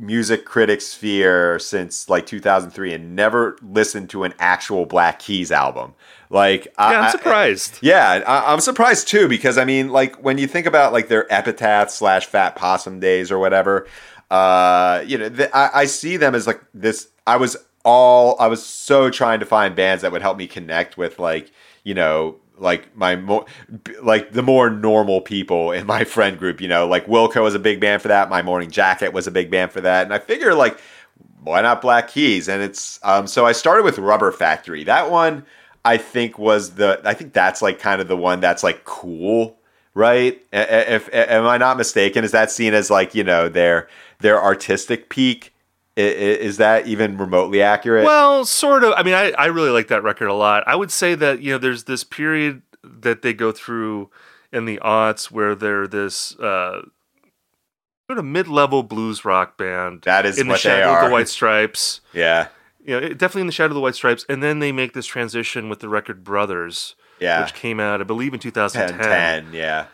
Speaker 2: music critic sphere since like 2003 and never listened to an actual Black Keys album like I-
Speaker 1: Yeah,
Speaker 2: I-
Speaker 1: I'm surprised.
Speaker 2: yeah, I, I'm surprised too because I mean, like when you think about like their epitaph slash fat possum days or whatever, uh, you know, th- I, I see them as like this. I was all I was so trying to find bands that would help me connect with like you know like my mo- b- like the more normal people in my friend group. You know, like Wilco was a big band for that. My Morning Jacket was a big band for that, and I figure like why not Black Keys? And it's um, so I started with Rubber Factory. That one I think was the I think that's like kind of the one that's like cool, right? A- If, am I not mistaken? Is that seen as like you know their their artistic peak? Is that even remotely accurate?
Speaker 1: Well, sort of. I mean, I, I really like that record a lot. I would say that, you know, there's this period that they go through in the aughts where they're this uh, sort of mid level blues rock band.
Speaker 2: That is
Speaker 1: in the shadow of the White Stripes.
Speaker 2: yeah,
Speaker 1: You know, definitely in the shadow of the White Stripes. And then they make this transition with the record Brothers,
Speaker 2: yeah,
Speaker 1: which came out, I believe, in
Speaker 2: 10,
Speaker 1: 2010,
Speaker 2: 10, yeah,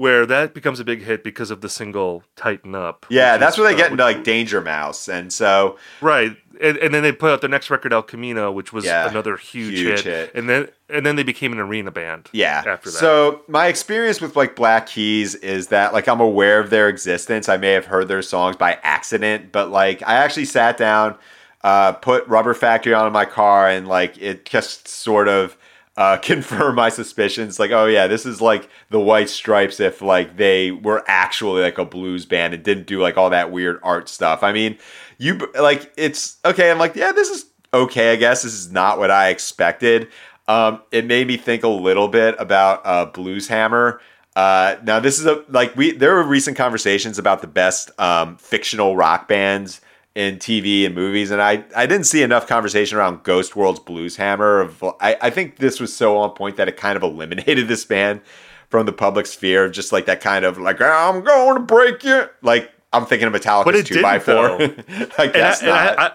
Speaker 1: where that becomes a big hit because of the single Tighten Up.
Speaker 2: yeah. That's
Speaker 1: is,
Speaker 2: where they
Speaker 1: uh,
Speaker 2: get into like Danger Mouse, and so
Speaker 1: Right, and, and then they put out their next record, El Camino, which was
Speaker 2: Yeah,
Speaker 1: another huge,
Speaker 2: huge
Speaker 1: hit.
Speaker 2: hit.
Speaker 1: and then and then they became an arena band.
Speaker 2: Yeah.
Speaker 1: after that.
Speaker 2: So my experience with like Black Keys is that like I'm aware of their existence. I may have heard their songs by accident, but like I actually sat down, uh, put Rubber Factory on in my car, and like it just sort of uh, confirmed my suspicions. Like, oh yeah, this is like the White Stripes if like they were actually like a blues band and didn't do like all that weird art stuff. I mean, you like it's okay. I'm like, yeah, this is okay. I guess this is not what I expected. Um, it made me think a little bit about uh, Blues Hammer. Uh, now this is a like we there were recent conversations about the best um, fictional rock bands in TV and movies, and I I didn't see enough conversation around Ghost World's Blues Hammer. Of I, I think this was so on point that it kind of eliminated this band from the public sphere of just like that kind of like I'm going to break you. Like I'm thinking of Metallica's
Speaker 1: it
Speaker 2: two by four.
Speaker 1: didn't,
Speaker 2: I
Speaker 1: And, I,
Speaker 2: guess
Speaker 1: and
Speaker 2: not.
Speaker 1: I, I,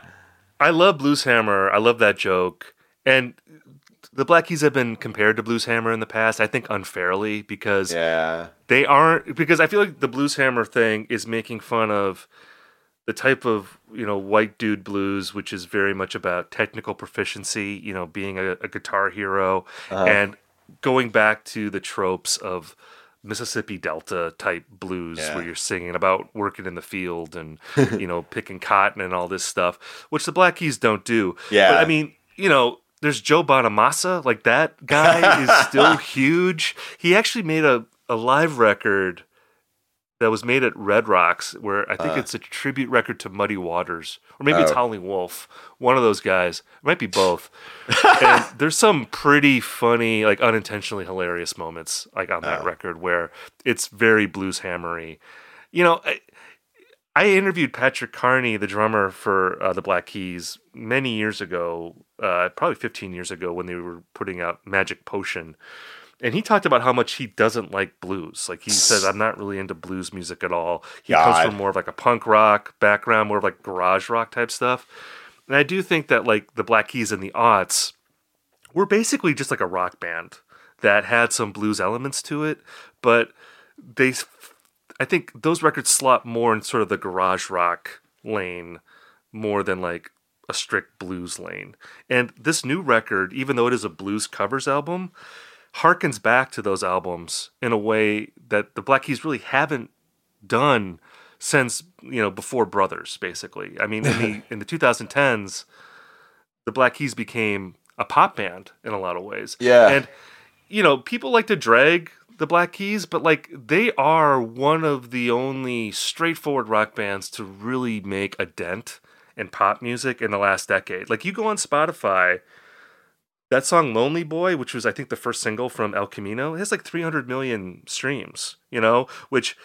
Speaker 1: I love Blues Hammer. I love that joke. And the Black Keys have been compared to Blues Hammer in the past. I think unfairly because
Speaker 2: yeah.
Speaker 1: they aren't. Because I feel like the Blues Hammer thing is making fun of the type of you know white dude blues, which is very much about technical proficiency. You know, being a, a guitar hero
Speaker 2: Uh-huh.
Speaker 1: and going back to the tropes of Mississippi Delta type blues
Speaker 2: Yeah.
Speaker 1: where you're singing about working in the field and you know picking cotton and all this stuff, which the Black Keys don't do.
Speaker 2: Yeah.
Speaker 1: but I mean, you know. There's Joe Bonamassa, like that guy is still huge. He actually made a, a live record that was made at Red Rocks, where I think
Speaker 2: Uh.
Speaker 1: it's a tribute record to Muddy Waters, or maybe it's
Speaker 2: Oh.
Speaker 1: Howling Wolf, one of those guys. It might be both. and there's some pretty funny, like unintentionally hilarious moments, like on that
Speaker 2: Oh.
Speaker 1: record, where it's very blues hammery. You know, I, I interviewed Patrick Carney, the drummer for uh, the Black Keys, many years ago, uh, probably 15 years ago, when they were putting out Magic Potion. And he talked about how much he doesn't like blues. Like he says, I'm not really into blues music at all. He comes from more of like a punk rock background, more of like garage rock type stuff. And I do think that like the Black Keys and the aughts were basically just like a rock band that had some blues elements to it, but they, I think those records slot more in sort of the garage rock lane more than like a strict blues lane. And this new record, even though it is a blues covers album, harkens back to those albums in a way that the Black Keys really haven't done since you know before Brothers. Basically, I mean, in the in the 2010s, the Black Keys became a pop band in a lot of ways.
Speaker 2: Yeah.
Speaker 1: and you know, people like to drag the Black Keys, but like they are one of the only straightforward rock bands to really make a dent in pop music in the last decade. Like you go on Spotify, that song Lonely Boy, which was I think the first single from El Camino, it has like 300 million streams, you know, which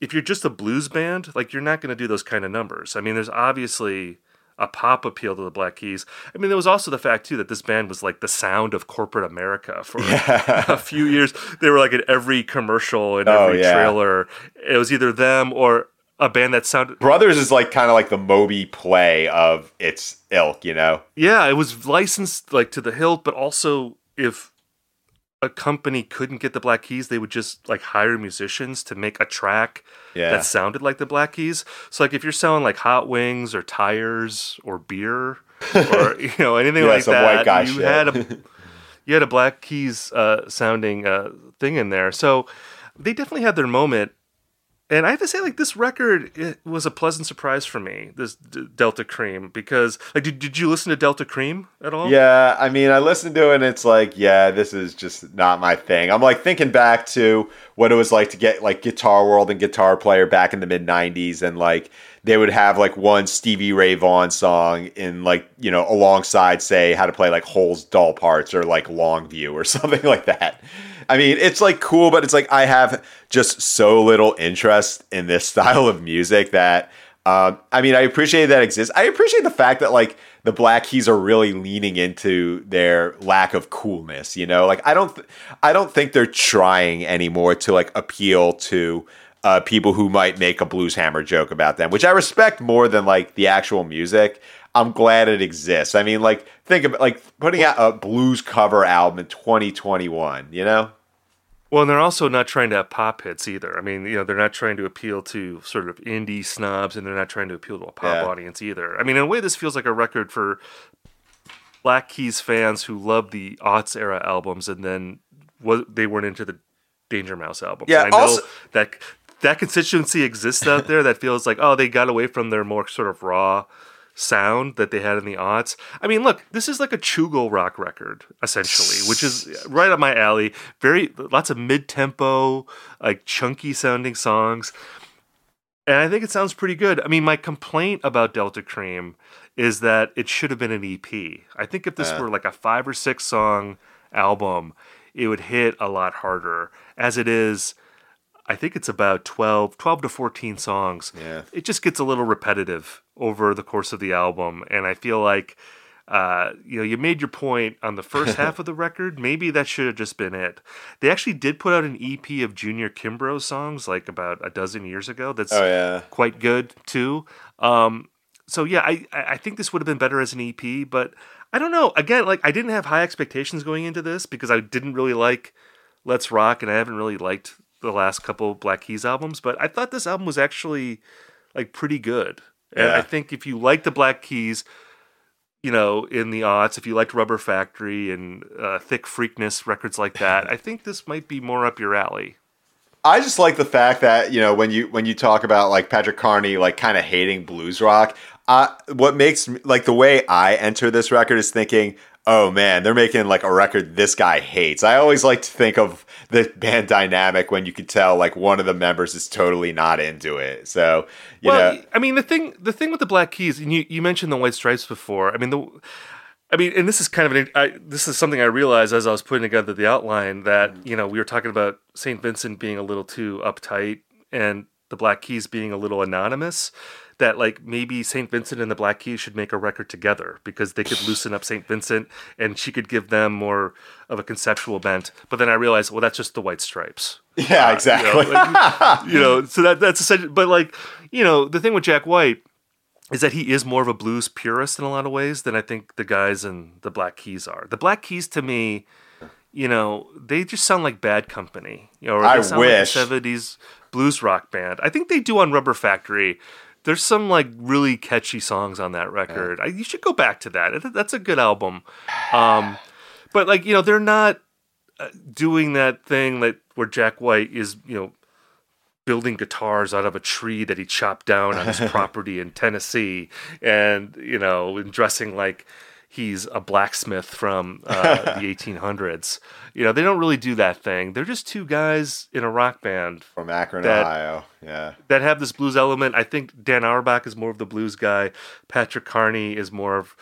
Speaker 1: if you're just a blues band, like you're not going to do those kind of numbers. I mean, there's obviously a pop appeal to the Black Keys. I mean, there was also the fact too that this band was like the sound of corporate America for a few years. They were like in every commercial and
Speaker 2: Oh,
Speaker 1: every
Speaker 2: yeah.
Speaker 1: trailer. It was either them or a band that sounded
Speaker 2: Brothers is like kind of like the Moby play of its ilk, you know?
Speaker 1: Yeah, it was licensed like to the hilt, but also if a company couldn't get the Black Keys, they would just like hire musicians to make a track
Speaker 2: Yeah.
Speaker 1: that sounded like the Black Keys. So like if you're selling like hot wings or tires or beer or you know anything
Speaker 2: Yeah,
Speaker 1: like that, you
Speaker 2: shit.
Speaker 1: had a you had a Black Keys uh, sounding uh, thing in there. So they definitely had their moment. And I have to say, like this record, it was a pleasant surprise for me. This D- Delta Kream, because like, did, did you listen to Delta Kream at all?
Speaker 2: Yeah, I mean, I listened to it and it's like, yeah, this is just not my thing. I'm like thinking back to what it was like to get like Guitar World and Guitar Player back in the mid 90s and like they would have like one Stevie Ray Vaughan song in like, you know, alongside say how to play like Hole's Doll Parts or like Longview or something like that. I mean, it's like cool, but it's like I have just so little interest in this style of music that um, I mean, I appreciate that exists. I appreciate the fact that like the Black Keys are really leaning into their lack of coolness. You know, like I don't, th- I don't think they're trying anymore to like appeal to uh, people who might make a blues hammer joke about them, which I respect more than like the actual music. I'm glad it exists. I mean, like think about like putting out a blues cover album in 2021. You know?
Speaker 1: Well, and they're also not trying to have pop hits either. I mean, you know, they're not trying to appeal to sort of indie snobs, and they're not trying to appeal to a pop
Speaker 2: Yeah.
Speaker 1: audience either. I mean, in a way, this feels like a record for Black Keys fans who love the aughts era albums, and then was they weren't into the Danger Mouse albums.
Speaker 2: Yeah,
Speaker 1: And I know
Speaker 2: also-
Speaker 1: that that constituency exists out there that feels like, oh, they got away from their more sort of raw sound that they had in the aughts. I mean, look, this is like a choogle rock record essentially, which is right up my alley. Very lots of mid-tempo, like chunky sounding songs. And I think it sounds pretty good. I mean, my complaint about Delta Kream is that it should have been an EP. I think if this
Speaker 2: Yeah.
Speaker 1: were like a 5 or 6 song album, it would hit a lot harder. As it is, I think it's about 12, 12 to 14 songs.
Speaker 2: Yeah.
Speaker 1: It just gets a little repetitive over the course of the album. And I feel like, uh, you know, you made your point on the first half of the record. Maybe that should have just been it. They actually did put out an EP of Junior Kimbrough songs like about a dozen years ago. That's
Speaker 2: Oh yeah.
Speaker 1: quite good too. Um, so yeah, I I I think this would have been better as an EP, but I don't know. Again, like I didn't have high expectations going into this because I didn't really like Let's Rock, and I haven't really liked the last couple Black Keys albums. But I thought this album was actually like pretty good, and
Speaker 2: Yeah.
Speaker 1: I think if you like the Black Keys. You know, in the aughts, if you liked Rubber Factory and uh, Thick Freakness records like that, I think this might be more up your alley.
Speaker 2: I just like the fact that you know when you when you talk about like Patrick Carney like kind of hating blues rock. Uh, what makes like the way I enter this record is thinking, oh man, they're making like a record this guy hates. I always like to think of the band dynamic when you could tell like one of the members is totally not into it. So you
Speaker 1: well,
Speaker 2: know,
Speaker 1: I mean the thing the thing with the Black Keys, and you you mentioned the White Stripes before. I mean the. I mean, and this is kind of an. I, this is something I realized as I was putting together the outline that mm-hmm. you know we were talking about Saint Vincent being a little too uptight and the Black Keys being a little anonymous that like maybe St. Vincent and the Black Keys should make a record together because they could loosen up St. Vincent and she could give them more of a conceptual bent. But then I realized, well, that's just the White Stripes.
Speaker 2: Yeah, exactly.
Speaker 1: Uh, you, know, like, you know, so that that's essentially. But like, you know, the thing with Jack White is that he is more of a blues purist in a lot of ways than I think the guys in the Black Keys are. The Black Keys to me. You know, they just sound like bad company. You know, or
Speaker 2: I wish.
Speaker 1: like a 70s blues rock band. I think they do on Rubber Factory. There's some like really catchy songs on that record. I, you should go back to that. That's a good album. Um, but like you know, they're not uh, doing that thing that where Jack White is you know building guitars out of a tree that he chopped down on his property in Tennessee, and you know, and dressing like he's a blacksmith from uh, the 1800s. You know, they don't really do that thing. They're just two guys in a rock band
Speaker 2: from Akron,
Speaker 1: that-
Speaker 2: Ohio. Yeah.
Speaker 1: that have this blues element. I think Dan Auerbach is more of the blues guy. Patrick Carney is more of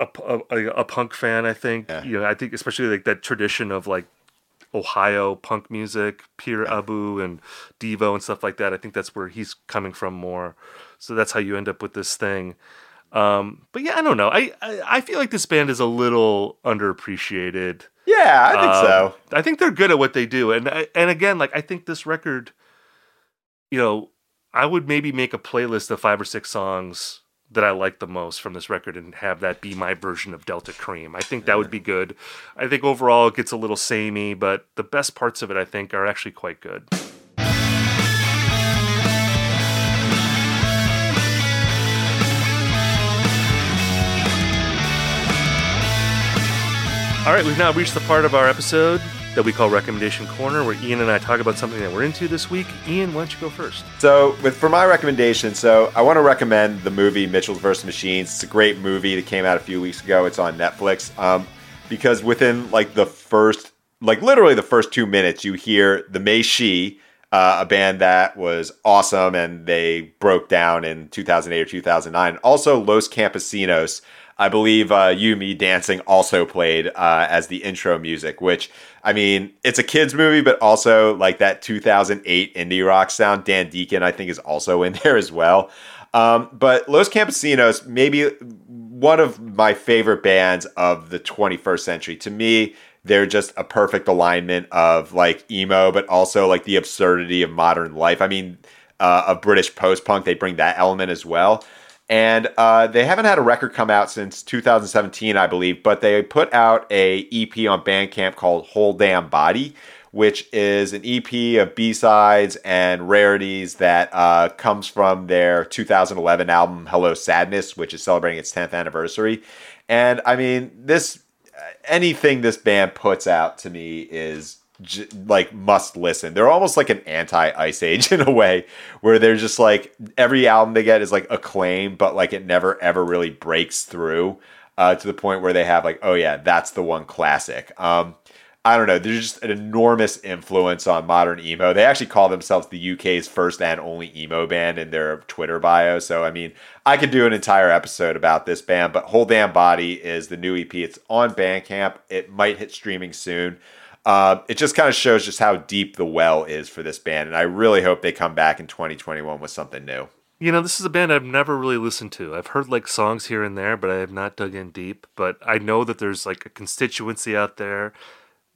Speaker 1: a, a, a punk fan. I think
Speaker 2: Yeah.
Speaker 1: you know. I think especially like that tradition of like Ohio punk music, Pere Ubu and Devo and stuff like that. I think that's where he's coming from more. So that's how you end up with this thing. Um, but yeah, I don't know. I, I I feel like this band is a little underappreciated.
Speaker 2: Yeah, I think
Speaker 1: Um,
Speaker 2: so.
Speaker 1: I think they're good at what they do, and I- and again, like I think this record, you know, I would maybe make a playlist of five or six songs that I like the most from this record and have that be my version of Delta Kream. I think that would be good. I think overall it gets a little samey, but the best parts of it I think are actually quite good. All right, we've now reached the part of our episode that we call Recommendation Corner, where Ian and I talk about something that we're into this week. Ian, why don't you go first?
Speaker 2: So, with for my recommendation, so I want to recommend the movie Mitchell's vs. Machines. It's a great movie that came out a few weeks ago. It's on Netflix. Um, because within like the first, like literally the first two minutes, you hear the Mae Shi, uh, a band that was awesome, and they broke down in 2008 or 2009. Also, Los Campesinos. I believe uh, You Me Dancing also played uh, as the intro music, which I mean, it's a kids movie, but also like that 2008 indie rock sound. Dan Deacon, I think, is also in there as well. Um, but Los Campesinos, maybe one of my favorite bands of the 21st century. To me, they're just a perfect alignment of like emo, but also like the absurdity of modern life. I mean, uh, of British post punk, they bring that element as well. And uh, they haven't had a record come out since 2017, I believe, but they put out a EP on Bandcamp called Whole Damn Body, which is an EP of B-sides and rarities that uh, comes from their 2011 album Hello Sadness, which is celebrating its 10th anniversary. And I mean, this anything this band puts out to me is j- like must listen. They're almost like an anti Ice Age in a way, where they're just like every album they get is like acclaim, but like it never ever really breaks through uh, to the point where they have like, oh yeah, that's the one classic. Um, I don't know. There's just an enormous influence on modern emo. They actually call themselves the UK's first and only emo band in their Twitter bio. So, I mean, I could do an entire episode about this band, but Whole Damn Body is the new EP. It's on Bandcamp. It might hit streaming soon. Uh, it just kind of shows just how deep the well is for this band. And I really hope they come back in 2021 with something new.
Speaker 1: You know, this is a band I've never really listened to. I've heard like songs here and there, but I have not dug in deep. But I know that there's like a constituency out there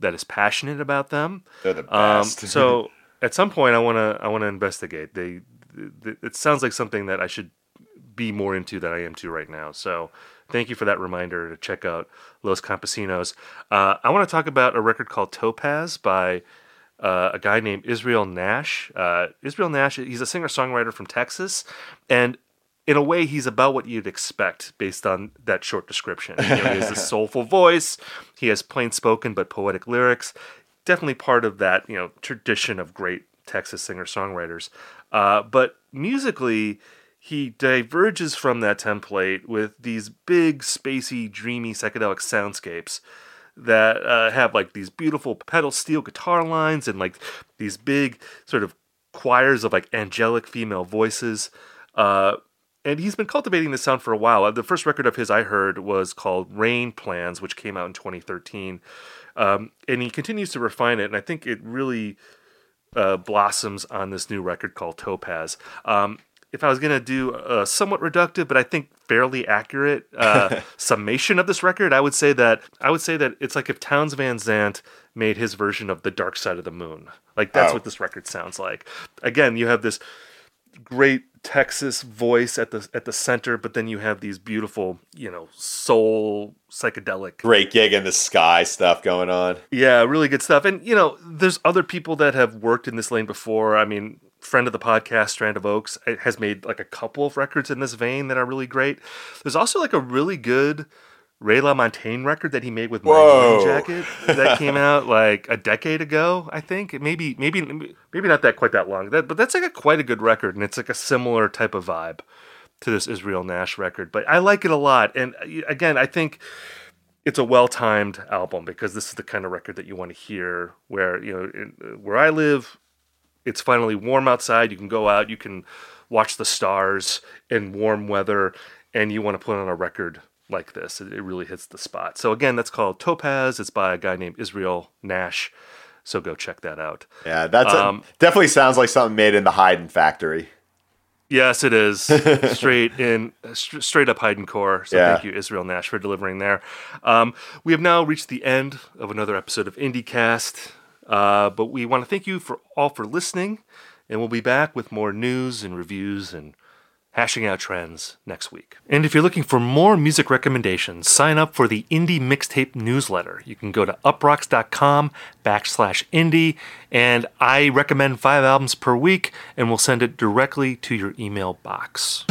Speaker 1: that is passionate about them.
Speaker 2: They're the
Speaker 1: Um,
Speaker 2: best.
Speaker 1: so at some point, I want to I want to investigate. They, th it sounds like something that I should be more into than I am to right now. So thank you for that reminder to check out Los Campesinos. Uh, I want to talk about a record called Topaz by uh, a guy named Israel Nash. Uh, Israel Nash, he's a singer songwriter from Texas, and in a way, he's about what you'd expect based on that short description. You know, he has a soulful voice. He has plain spoken but poetic lyrics. Definitely part of that you know tradition of great Texas singer songwriters. Uh, but musically, he diverges from that template with these big, spacey, dreamy, psychedelic soundscapes that uh, have like these beautiful pedal steel guitar lines and like these big sort of choirs of like angelic female voices. Uh, and he's been cultivating this sound for a while. The first record of his I heard was called Rain Plans, which came out in 2013. Um, and he continues to refine it, and I think it really uh, blossoms on this new record called Topaz. Um, if I was going to do a somewhat reductive, but I think fairly accurate uh, summation of this record, I would say that I would say that it's like if Townes Van Zandt made his version of the Dark Side of the Moon. Like that's oh. what this record sounds like. Again, you have this great Texas voice at the at the center, but then you have these beautiful, you know, soul psychedelic
Speaker 2: great gig in the sky stuff going on.
Speaker 1: Yeah, really good stuff. And you know, there's other people that have worked in this lane before. I mean, friend of the podcast, Strand of Oaks, has made like a couple of records in this vein that are really great. There's also like a really good Ray LaMontagne record that he made with My Jacket that came out like a decade ago, I think. Maybe maybe maybe not that quite that long. That, but that's like a quite a good record and it's like a similar type of vibe to this Israel Nash record. But I like it a lot. And uh, again, I think it's a well-timed album because this is the kind of record that you want to hear where, you know, uh, where I live, it's finally warm outside. You can go out, you can watch the stars in warm weather and you want to put on a record like this. It, it really hits the spot. So again, that's called Topaz. It's by a guy named Israel Nash. So go check that out.
Speaker 2: Yeah, that's um, a, definitely sounds like something made in the Hyden factory.
Speaker 1: Yes, it is straight in straight up Hyden core. So yeah. thank you, Israel Nash, for delivering there. Um, we have now reached the end of another episode of IndieCast, uh, but we want to thank you for all for listening, and we'll be back with more news and reviews and hashing out trends next week. And if you're looking for more music recommendations, sign up for the Indie Mixtape newsletter. You can go to uproxx.com backslash indie, and I recommend five albums per week, and we'll send it directly to your email box.